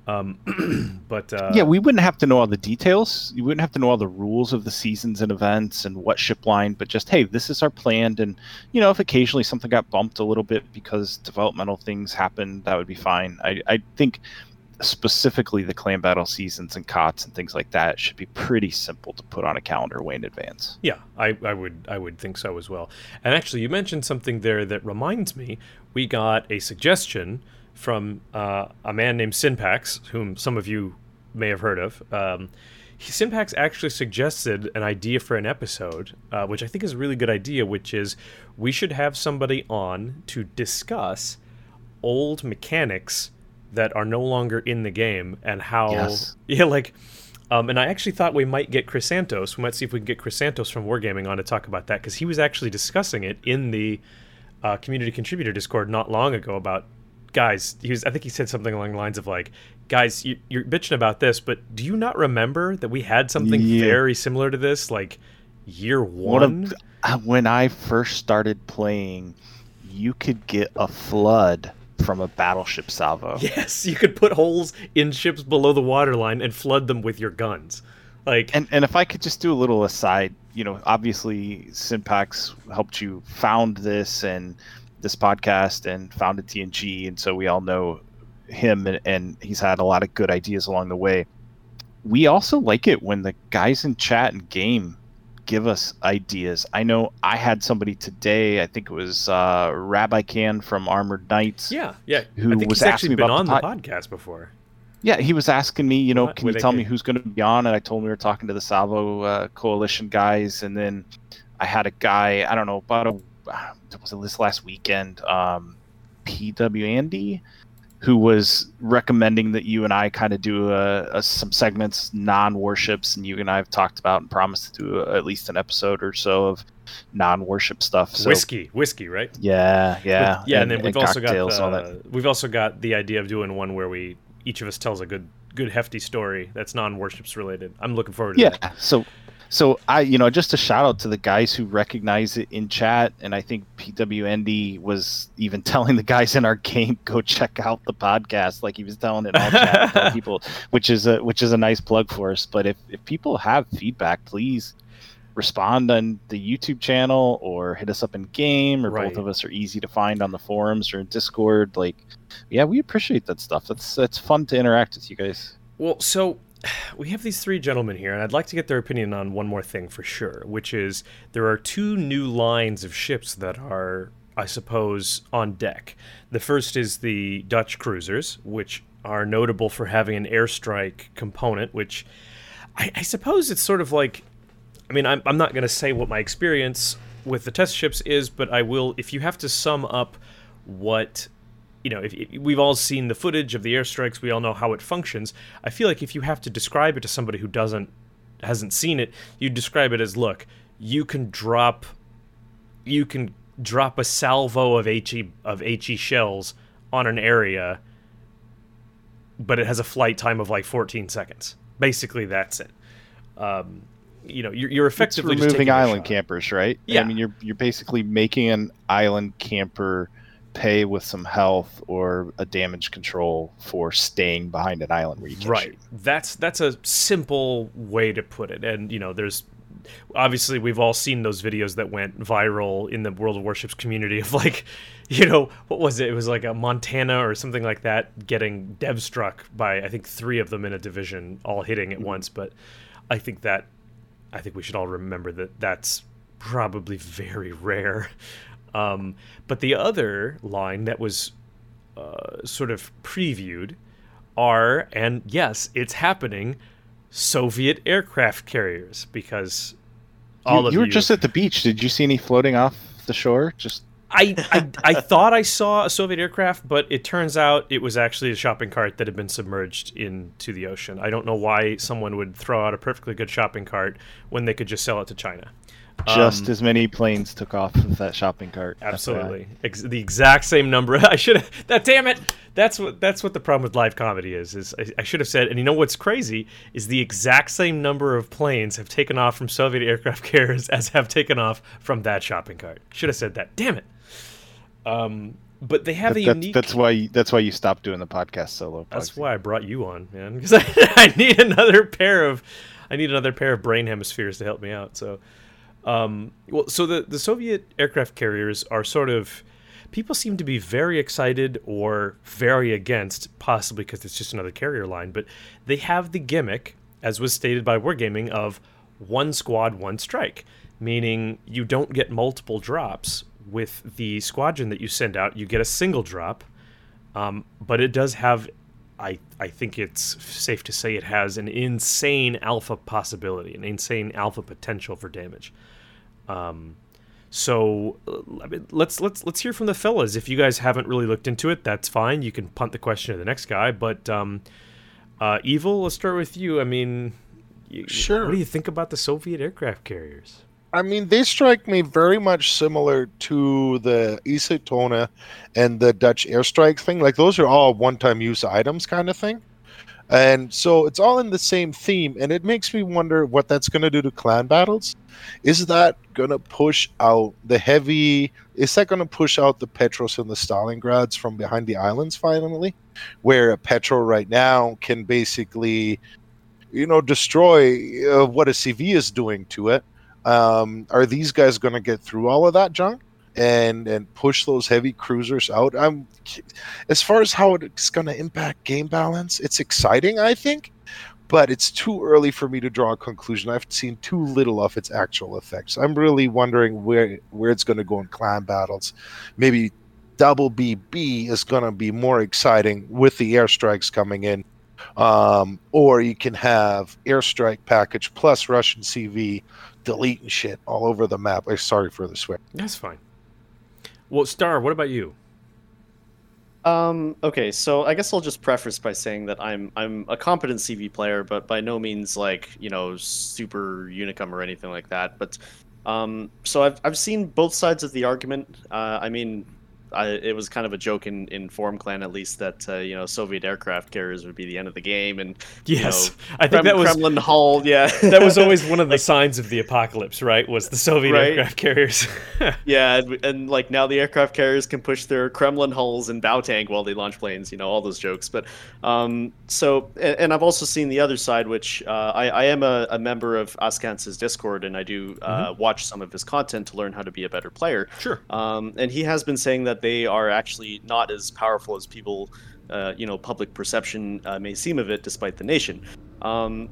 Um, [CLEARS THROAT] but uh, yeah we wouldn't have to know all the details you wouldn't have to know all the rules of the seasons and events and what ship line but just hey this is our plan and you know if occasionally something got bumped a little bit because developmental things happened that would be fine i, I think specifically the clan battle seasons and cots and things like that should be pretty simple to put on a calendar way in advance Yeah, I, I would I would think so as well. And actually, you mentioned something there that reminds me. We got a suggestion from uh, a man named Synpax, whom some of you may have heard of. Um, he, actually suggested an idea for an episode, uh, which I think is a really good idea, which is we should have somebody on to discuss old mechanics that are no longer in the game and how Yes. [LAUGHS] yeah like um, and I actually thought we might get Chris Santos. We might see if we can get Chris Santos from Wargaming on to talk about that because he was actually discussing it in the uh, community contributor Discord not long ago about guys. He was, I think he said something along the lines of like, guys, you, you're bitching about this, but do you not remember that we had something Yeah. very similar to this like year One of uh, when I first started playing, you could get a flood from a battleship salvo. [LAUGHS] Yes, you could put holes in ships below the waterline and flood them with your guns. Like, And and if I could just do a little aside, you know, obviously Synpax helped you found this and this podcast and founded TNG, and so we all know him, and, and he's had a lot of good ideas along the way. We also like it when the guys in chat and game give us ideas. I know I had somebody today. I think it was uh, Rabbi Can from Armored Knights. yeah, yeah. Who was he's actually been on the the podcast before. Yeah, he was asking me, you know, What- can you tell me who's going to be on? And I told him we were talking to the Salvo uh, Coalition guys, and then I had a guy, I don't know, about a was it this last weekend, um, PW Andy, who was recommending that you and I kind of do a, a, some segments non-warships, and you and I have talked about and promised to do a, at least an episode or so of non-warship stuff. So whiskey, whiskey, right? yeah, yeah, yeah, and, then we've also got cocktails all that. the, we've also got the idea of doing one where we each of us tells a good good hefty story that's non-warships related. I'm looking forward to yeah that. so so i you know just a shout out to the guys who recognize it in chat and i think pwnd was even [LAUGHS] telling the guys in our game go check out the podcast like he was telling it all chat [LAUGHS] people which is a which is a nice plug for us. But if if people have feedback please respond on the youtube channel or hit us up in game or Right. both of us are easy to find on the forums or discord. Like yeah we appreciate that stuff. That's that's fun to interact with you guys. Well, so [SIGHS] we have these three gentlemen here, and I'd like to get their opinion on one more thing for sure, which is there are two new lines of ships that are, I suppose, on deck. The first is the Dutch cruisers, which are notable for having an airstrike component, which I, I suppose it's sort of like. I mean, I'm, I'm not going to say what my experience with the test ships is, but I will. If you have to sum up what you know, if, if we've all seen the footage of the airstrikes, we all know how it functions. I feel like if you have to describe it to somebody who doesn't hasn't seen it, you describe it as, look, you can drop, you can drop a salvo of he of he shells on an area, but it has a flight time of like 14 seconds. Basically, that's it. Um, you know you're, you're effectively just removing taking island campers, right? Yeah. I mean, you're you're basically making an island camper pay with some health or a damage control for staying behind an island where you can right. shoot. that's that's a simple way to put it. And you know there's obviously we've all seen those videos that went viral in the world of warships community of like [LAUGHS] you know what was it? It was like a montana or something like that getting dev struck by i think three of them in a division all hitting at mm-hmm. once. But i think that i think we should all remember that that's probably very [LAUGHS] rare um, but the other line that was uh, sort of previewed are, and yes, it's happening, Soviet aircraft carriers because all you, of you you, were just at the beach. Did you see any floating off the shore? Just I, I I thought I saw a Soviet aircraft, but it turns out it was actually a shopping cart that had been submerged into the ocean. I don't know why someone would throw out a perfectly good shopping cart when they could just sell it to China. Just Um, as many planes took off of that shopping cart. Absolutely, Ex- the exact same number. [LAUGHS] I should have. That damn it. That's what. That's what the problem with live comedy is. Is I, I should have said. And you know what's crazy is the exact same number of planes have taken off from Soviet aircraft [LAUGHS] carriers as have taken off from that shopping cart. Should have said that. Damn it. Um, but they have That- a that's, unique. that's why you, that's why you stopped doing the podcast solo. That's why I brought you on, man, because I, [LAUGHS] I need another pair of I need another pair of brain hemispheres to help me out. So, um, well, so the the Soviet aircraft carriers are sort of people seem to be very excited or very against, possibly because it's just another carrier line, but they have the gimmick, as was stated by Wargaming, of one squad, one strike, meaning you don't get multiple drops with the squadron that you send out. You get a single drop. Um, but it does have, I I think it's safe to say it has an insane alpha possibility, an insane alpha potential for damage. Um, so uh, let's let's let's hear from the fellas. If you guys haven't really looked into it, that's fine. You can punt the question to the next guy. But um, uh, evil, let's start with you. I mean, you, Sure. What do you think about the Soviet aircraft carriers? I mean, they strike me very much similar to the Isotona and the Dutch airstrike thing. Like those are all one-time use items kind of thing. And so it's all in the same theme, and it makes me wonder what that's going to do to clan battles. Is that going to push out the heavy? Is that going to push out the Petros and the Stalingrads from behind the islands finally? Where a Petro right now can basically, you know, destroy uh, what a CV is doing to it um, are these guys going to get through all of that junk and and push those heavy cruisers out? I'm as far as how it's going to impact game balance. It's exciting, I think, but it's too early for me to draw a conclusion. I've seen too little of its actual effects. I'm really wondering where where it's going to go in clan battles. Maybe double BB is going to be more exciting with the airstrikes coming in. Um, or you can have airstrike package plus Russian CV deleting shit all over the map. I'm sorry for the swear. That's fine. Well, Star, what about you? Um, okay, so I guess I'll just preface by saying that I'm I'm a competent CV player, but by no means like you know super unicum or anything like that. But um, so I've I've seen both sides of the argument. Uh, I mean, I, it was kind of a joke in in Form Clan at least that uh, you know Soviet aircraft carriers would be the end of the game, and you Yes, know, I think Krem- that was Kremlin Hull. Yeah, [LAUGHS] that was always one of the [LAUGHS] signs of the apocalypse, right? Was the Soviet Right. aircraft carriers. [LAUGHS] Yeah, and, and like now the aircraft carriers can push their Kremlin hulls and bow tank while they launch planes. You know all those jokes. But um, so and, and I've also seen the other side, which uh, I, I am a, a member of Askance's Discord, and I do uh, watch some of his content to learn how to be a better player. sure. Um, and he has been saying that they are actually not as powerful as people, uh, you know, public perception uh, may seem of it, despite the nation. Um,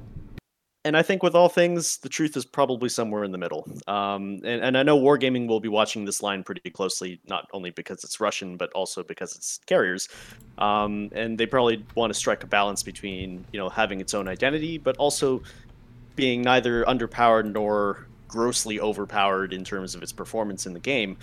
and I think with all things, the truth is probably somewhere in the middle. Um, and, and I know Wargaming will be watching this line pretty closely, not only because it's Russian, but also because it's carriers. Um, and they probably want to strike a balance between, you know, having its own identity, but also being neither underpowered nor grossly overpowered in terms of its performance in the game.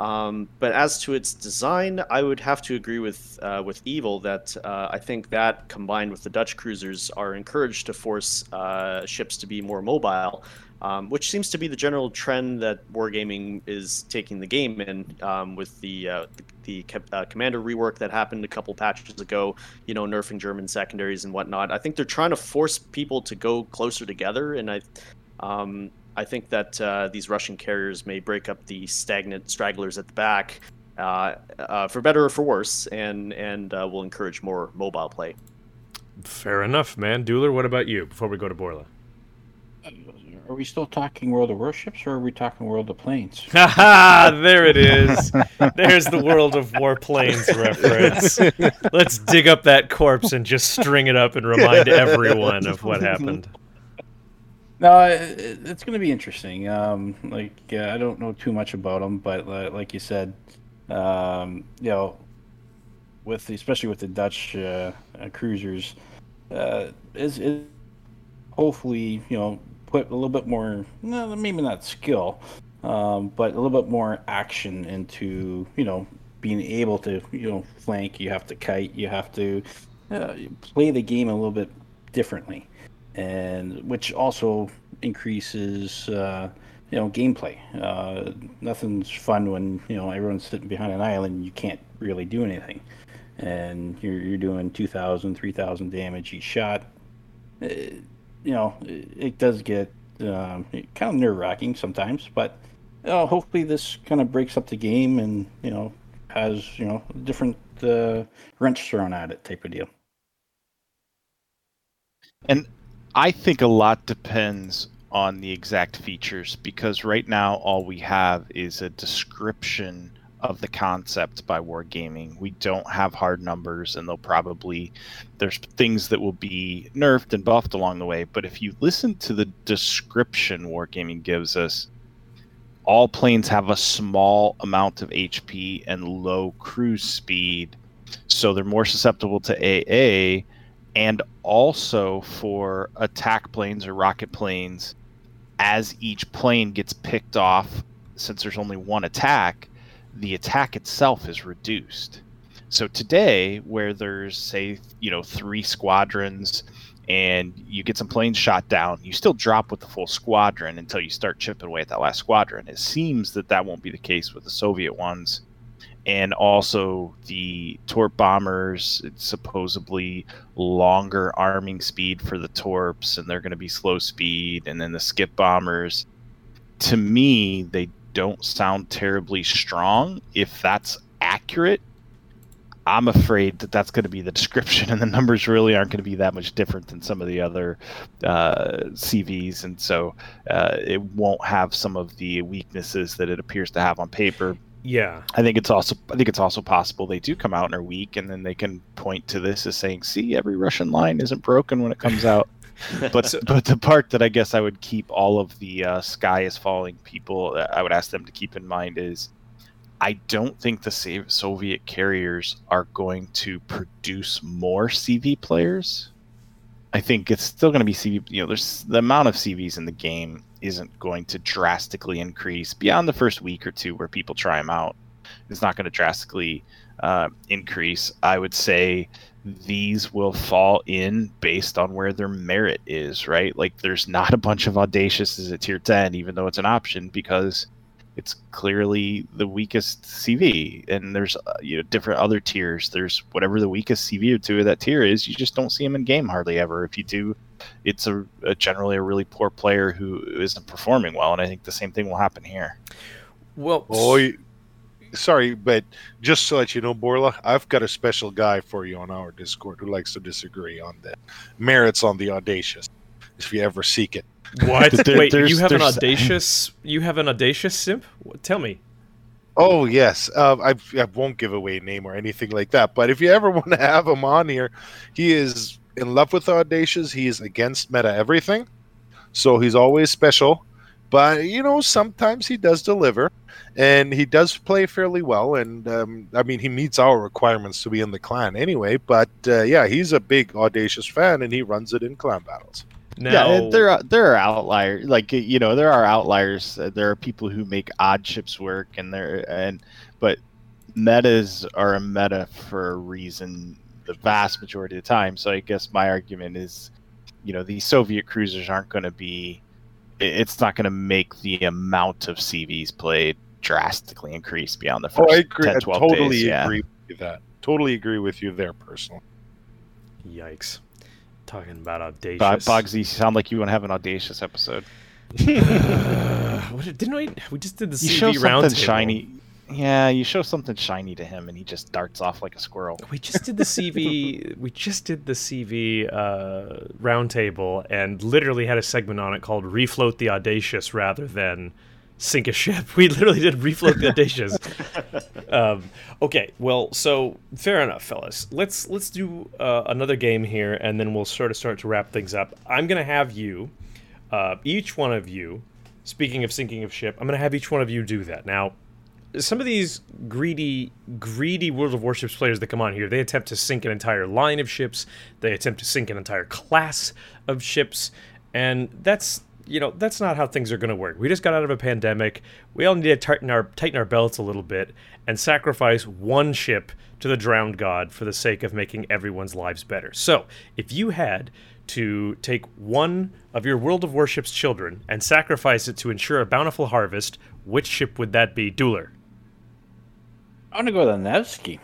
Um, but as to its design, I would have to agree with uh, with Evil that uh, I think that combined with the Dutch cruisers are encouraged to force uh, ships to be more mobile, um, which seems to be the general trend that wargaming is taking the game in. Um, with the uh, the, the uh, commander rework that happened a couple patches ago, you know, nerfing German secondaries and whatnot. I think they're trying to force people to go closer together, and I Um, I think that uh, these Russian carriers may break up the stagnant stragglers at the back, uh, uh, for better or for worse, and and uh, will encourage more mobile play. Fair enough, man. Dueler, what about you? Before we go to Borla. Are we still talking World of Warships or are we talking World of Planes? [LAUGHS] Haha, there it is. There's the World of Warplanes reference. Let's dig up that corpse and just string it up and remind [LAUGHS] everyone of what happened. No, it, it's going to be interesting. Um, like uh, I don't know too much about them, but uh, like you said, um, you know, with the, especially with the Dutch uh, uh, cruisers, uh, is, is hopefully you know put a little bit more, no, maybe not skill, um, but a little bit more action into you know being able to you know flank. You have to kite. You have to uh, play the game a little bit differently, and which also increases uh, you know gameplay. Uh, nothing's fun when you know everyone's sitting behind an island and you can't really do anything, and you're you're doing 2,000, 3,000 damage each shot. Uh, you know, it, it does get um, kind of nerve wracking sometimes, but you know, hopefully this kind of breaks up the game and you know has you know different uh, wrench thrown at it type of deal. And I think a lot depends on the exact features because right now all we have is a description of the concept by Wargaming. We don't have hard numbers, and they'll probably there's things that will be nerfed and buffed along the way. But if you listen to the description Wargaming gives us, all planes have a small amount of HP and low cruise speed, so they're more susceptible to AA. And also for attack planes or rocket planes, as each plane gets picked off, since there's only one attack, the attack itself is reduced. So today, where there's say you know three squadrons and you get some planes shot down, you still drop with the full squadron until you start chipping away at that last squadron. It seems that that won't be the case with the Soviet ones, and also the Torp bombers. Supposedly longer arming speed for the Torps, and they're going to be slow speed, and then the Skip bombers. To me, they don't sound terribly strong. If that's accurate, I'm afraid that that's going to be the [LAUGHS] description, and the numbers really aren't going to be that much different than some of the other uh, CVs, and so uh, it won't have some of the weaknesses that it appears to have on paper. Yeah, I think it's also I think it's also possible they do come out and are weak, and then they can point to this as saying, "See, every Russian line isn't broken when it comes out." [LAUGHS] but but the part that I guess I would keep all of the uh, sky is falling people uh, I would ask them to keep in mind is I don't think the Soviet carriers are going to produce more CV players. I think it's still going to be CV. You know, there's the amount of CVs in the game isn't going to drastically increase beyond the first week or two where people try them out. It's not going to drastically uh, increase. I would say these will fall in based on where their merit is, right? Like there's not a bunch of audacious at tier 10, even though it's an option, because it's clearly the weakest CV. And there's uh, you know different other tiers. There's whatever the weakest CV or two of that tier is. You just don't see them in game hardly ever. If you do, it's a, a generally a really poor player who isn't performing well. And I think the same thing will happen here. Well, Oh, sorry, but just to let you know, Borla, I've got a special guy for you on our Discord who likes to disagree on the merits on the audacious. If you ever seek it, what? There- Wait, there's- you have an [LAUGHS] audacious? You have an audacious simp? Tell me. Oh yes, um, I, I won't give away a name or anything like that. But if you ever [LAUGHS] want to have him on here, he is in love with audacious. He is against meta everything, so he's always special. But you know, sometimes he does deliver, and he does play fairly well. And um, I mean, he meets our requirements to be in the clan anyway. But uh, yeah, he's a big audacious fan, and he runs it in clan battles. Now, Yeah, there are there are outliers. Like you know, there are outliers. Uh, There are people who make odd ships work, and there and but metas are a meta for a reason. The vast majority of the time. So I guess my argument is, you know, these Soviet cruisers aren't going to be. It's not going to make the amount of CVs played drastically increase beyond the first Oh, I agree. 10, I totally days. Yeah. agree with you that. Totally agree with you there, personally. yikes! Talking about audacious. Bo- Bogsy, you sound like you want to have an audacious episode. Uh, [SIGHS] what did, didn't we? We just did the You show CV round something shiny. Yeah, you show something shiny to him, and he just darts off like a squirrel. We just did the [LAUGHS] CV. we just did the CV uh, roundtable, and literally had a segment on it called "Refloat the Audacious" rather than "Sink a Ship." [LAUGHS] We literally did "Refloat the Audacious." [LAUGHS] um, okay, well, so fair enough, fellas. Let's let's do uh, another game here, and then we'll sort of start to wrap things up. I'm gonna have you, uh, each one of you. Speaking of sinking of ship, I'm gonna have each one of you do that now some of these greedy greedy world of warships players that come on here they attempt to sink an entire line of ships. They attempt to sink an entire class of ships. And that's you know that's not how things are going to work. We just got out of a pandemic. We all need to tighten our tighten our belts a little bit and sacrifice one ship to the drowned god for the sake of making everyone's lives better. So if you had to take one of your World of Warships children and sacrifice it to ensure a bountiful harvest, which ship would that be, Dueler? I'm gonna go with the Nevsky.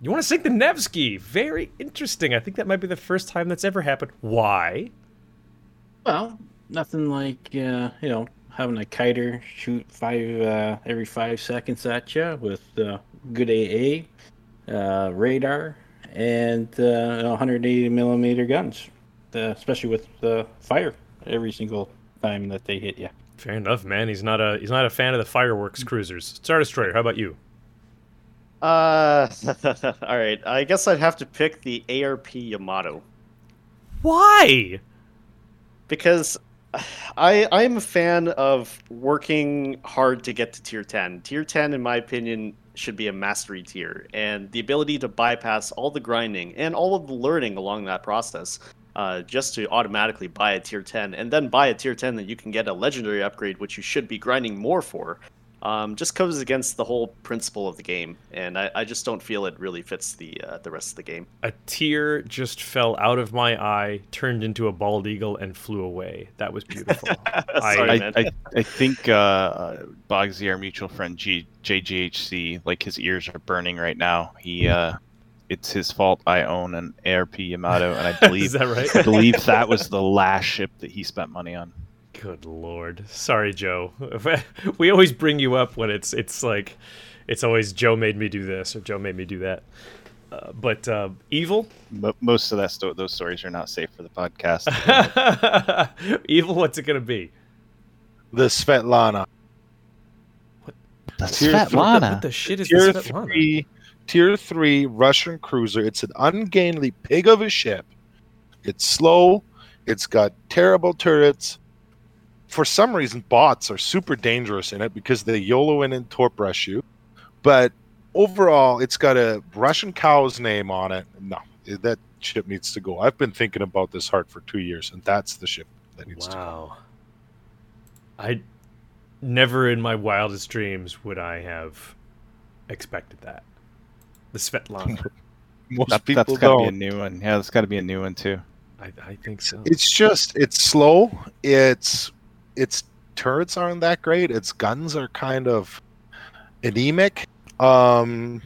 You want to sink the Nevsky? Very interesting. I think that might be the first time that's ever happened. Why? Well, nothing like uh, you know having a kiter shoot five uh, every five seconds at you with uh, good AA, uh, radar, and uh, 180 millimeter guns, uh, especially with uh, fire every single time that they hit you. Fair enough, man. He's not a he's not a fan of the fireworks cruisers. Star Destroyer, how about you? Uh, [LAUGHS] all right. I guess I'd have to pick the ARP Yamato Why? because I I am a fan of working hard to get to tier 10. Tier 10 in my opinion should be a mastery tier and the ability to bypass all the grinding and all of the learning along that process uh, just to automatically buy a tier 10 and then buy a tier 10 that you can get a legendary upgrade which you should be grinding more for um, just goes against the whole principle of the game and I, I just don't feel it really fits the uh, the rest of the game A tear just fell out of my eye, turned into a bald eagle, and flew away. That was beautiful. [LAUGHS] Sorry, I, man. I, I, I think uh, Bogsy, our mutual friend G, JGHC, like his ears are burning right now. He, uh, it's his fault. I own an ARP Yamato, and I [LAUGHS] is believe that I believe that was the last ship that he spent money on. Good lord. Sorry, Joe. [LAUGHS] We always bring you up when it's it's like it's always Joe made me do this or Joe made me do that. Uh, but uh, evil, Mo- most of that sto- those stories are not safe for the podcast. [LAUGHS] evil. What's it gonna be? The Svetlana. That's Tier- What the, what Svetlana. the shit is Tier this Svetlana? three, tier three Russian cruiser. It's an ungainly pig of a ship. It's slow. It's got terrible turrets. For some reason, bots are super dangerous in it because they YOLO in and torp rush you. But overall, it's got a Russian cow's name on it. No, that ship needs to go. I've been thinking about this hard for two years, and that's the ship that needs to go. Wow. I never in my wildest dreams would I have expected that. The Svetlana. [LAUGHS] Most That, people that's got to be a new one. Yeah, that's got to be a new one too. I, I think so. It's just it's slow. It's its turrets aren't that great. Its guns are kind of anemic. Um,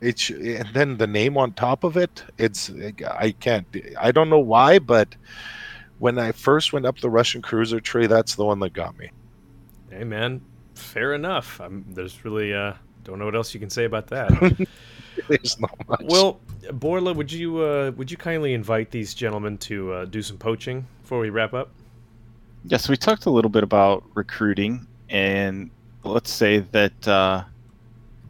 it's and then the name on top of it. It's I can't. I don't know why, but when I first went up the Russian cruiser tree, that's the one that got me. Hey man, fair enough. I'm, there's really uh don't know what else you can say about that. [LAUGHS] There's not much. well, Borla, would you uh would you kindly invite these gentlemen to uh, do some poaching before we wrap up? Yes, we talked a little bit about recruiting, and let's say that uh,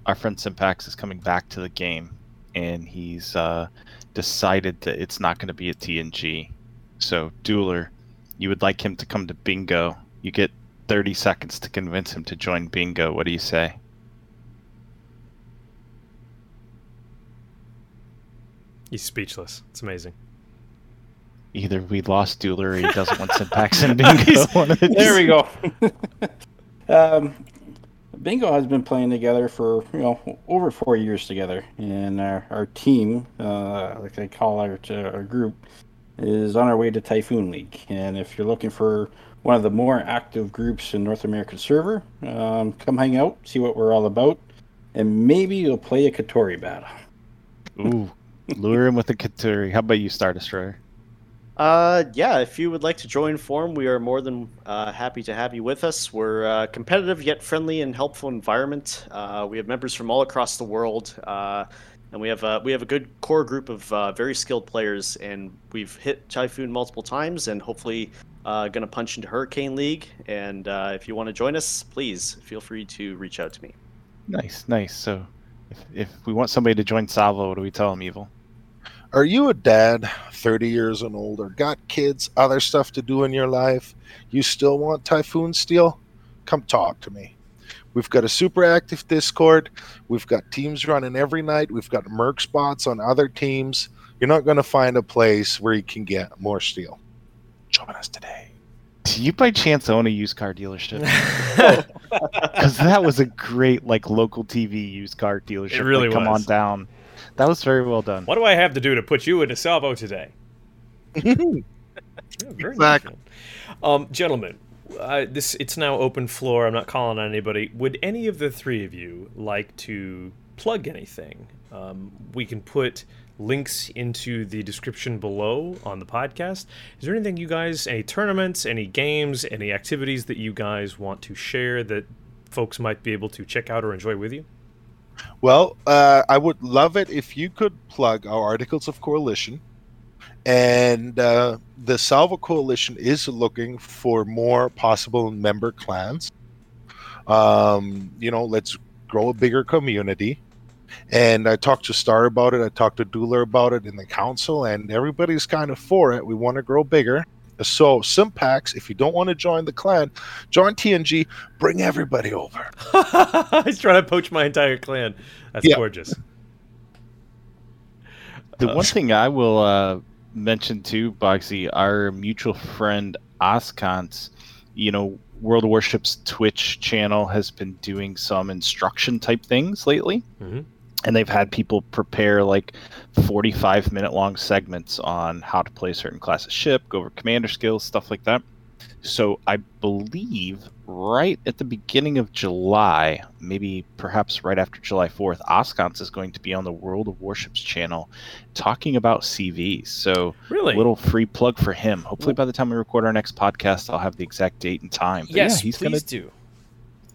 our friend Simpax is coming back to the game, and he's uh, decided that it's not going to be a TNG. So, Dueler, you would like him to come to Bingo. You get 30 seconds to convince him to join Bingo. What do you say? He's speechless. It's amazing. Either we lost Dueler or he doesn't want Simpax in [LAUGHS] Bingo. [LAUGHS] One of the There we go. [LAUGHS] um, Bingo has been playing together for you know over four years together, and our, our team, uh, like they call our, our group, is on our way to Typhoon League. And if you're looking for one of the more active groups in North American server, um, come hang out, see what we're all about, and maybe you'll play a Katori battle. Ooh, lure him with a Katori. How about you, Star Destroyer? Uh, yeah, if you would like to join Form, we are more than uh, happy to have you with us. We're a competitive yet friendly and helpful environment. Uh, we have members from all across the world, uh, and we have a, we have a good core group of uh, very skilled players. And we've hit Typhoon multiple times, and hopefully uh, going to punch into Hurricane League. And uh, if you want to join us, please feel free to reach out to me. Nice, nice. So, if, if we want somebody to join Salvo, what do we tell them, Evil? Are you a dad, 30 years and older, got kids, other stuff to do in your life? You still want Typhoon Steel? Come talk to me. We've got a super active Discord. We've got teams running every night. We've got merc spots on other teams. You're not going to find a place where you can get more steel. Join us today. Do you by chance own a used car dealership? [LAUGHS] [LAUGHS] Because that was a great like local TV used car dealership. It really like, Come was. on down. That was very well done. What do I have to do to put you into salvo today? [LAUGHS] Yeah, Exactly. Um, gentlemen, uh, this it's now open floor. I'm not calling on anybody. Would any of the three of you like to plug anything? Um, we can put links into the description below on the podcast. Is there anything you guys, any tournaments, any games, any activities that you guys want to share that folks might be able to check out or enjoy with you? Well, uh, I would love it if you could plug our Articles of Coalition. And uh, the Salvo Coalition is looking for more possible member clans. Um, you know, let's grow a bigger community. And I talked to Star about it. I talked to Dueler about it in the council, and everybody's kind of for it. We want to grow bigger. So, Simpax, if you don't want to join the clan, join TNG. Bring everybody over. [LAUGHS] He's trying to poach my entire clan. That's Yeah. gorgeous. The Uh, one thing I will uh, mention too, Bogsy, our mutual friend Oskant, you know, World of Warship's Twitch channel has been doing some instruction type things lately. Mhm. And they've had people prepare like 45 minute long segments on how to play a certain class of ship, go over commander skills, stuff like that. So I believe right at the beginning of July, maybe perhaps right after July 4th, Oskans is going to be on the World of Warships channel talking about CVs. So Really? a little free plug for him. Hopefully by the time we record our next podcast, I'll have the exact date and time. But yes, yeah, he's please gonna do.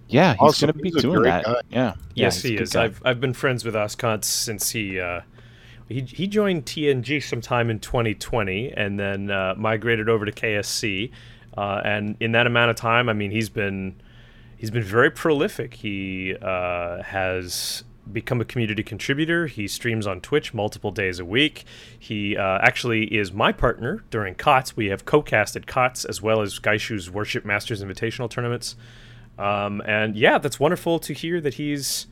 Yeah, he's Awesome. gonna be He's doing that. guy. Yeah. Yes, yeah, he is. I've I've been friends with Oscont since he uh, he he joined TNG sometime in 2020 and then uh, migrated over to KSC. Uh, and in that amount of time, I mean, he's been he's been very prolific. He uh, has become a community contributor. He streams on Twitch multiple days a week. He uh, actually is my partner during COTS. We have co-casted COTS as well as Gaishu's Worship Masters Invitational tournaments. Um, and yeah, that's wonderful to hear that he's.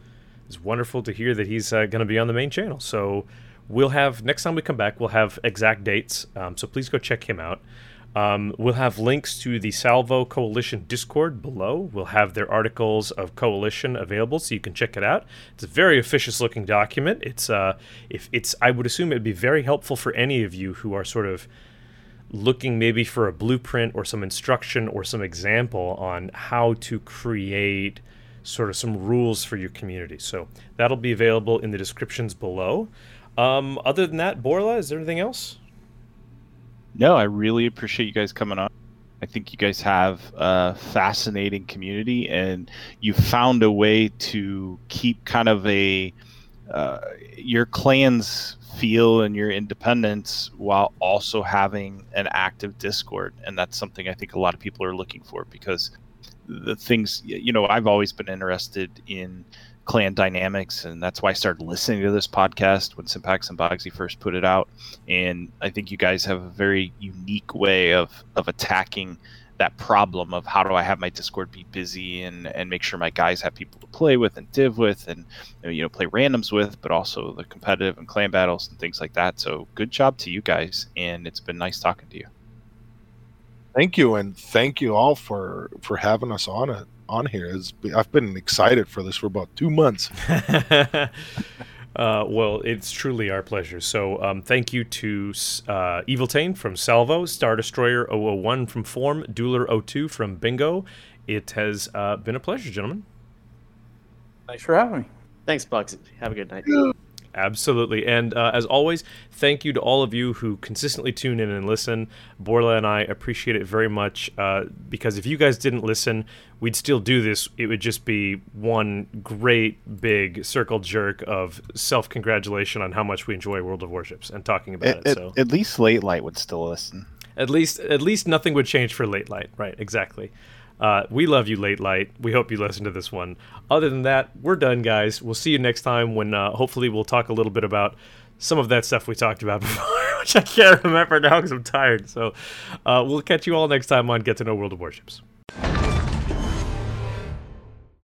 It's wonderful to hear that he's uh, going to be on the main channel. So we'll have next time we come back, we'll have exact dates. Um, so please go check him out. Um, we'll have links to the Salvo Coalition Discord below. We'll have their articles of Coalition available, so you can check it out. It's a very officious looking document. It's uh, if it's I would assume it'd be very helpful for any of you who are sort of looking maybe for a blueprint or some instruction or some example on how to create sort of some rules for your community. So that'll be available in the descriptions below. Um, other than that, Borla, is there anything else? No, I really appreciate you guys coming on. I think you guys have a fascinating community, and you found a way to keep kind of a uh, your clan's feel and your independence while also having an active Discord, and that's something I think a lot of people are looking for because the things you know I've always been interested in clan dynamics, and that's why I started listening to this podcast when Simpax and Bogsy first put it out. And I think you guys have a very unique way of of attacking that problem of how do I have my Discord be busy and and make sure my guys have people to play with and div with and you know play randoms with, but also the competitive and clan battles and things like that. So good job to you guys, and it's been nice talking to you. Thank you, and thank you all for for having us on it on here. It's, I've been excited for this for about two months. [LAUGHS] uh, well, it's truly our pleasure. So, um, thank you to uh, Evil Tane from Salvo, Star Destroyer 001 from Form, Dueler 02 from Bingo. It has uh, been a pleasure, gentlemen. Thanks for having me. Thanks, Bogsy. Have a good night. Absolutely. And uh, as always, thank you to all of you who consistently tune in and listen. Borla and I appreciate it very much uh, because if you guys didn't listen, we'd still do this. It would just be one great big circle jerk of self congratulation on how much we enjoy World of Warships and talking about At, it. at- So at least late light would still listen. at least at least nothing would change for late light right exactly uh, we love you late light. We hope you listen to this one. Other than that we're done guys. We'll see you next time when uh, hopefully we'll talk a little bit about some of that stuff we talked about [LAUGHS] before which i can't remember now because i'm tired. So uh, we'll catch you all next time on get to know world of warships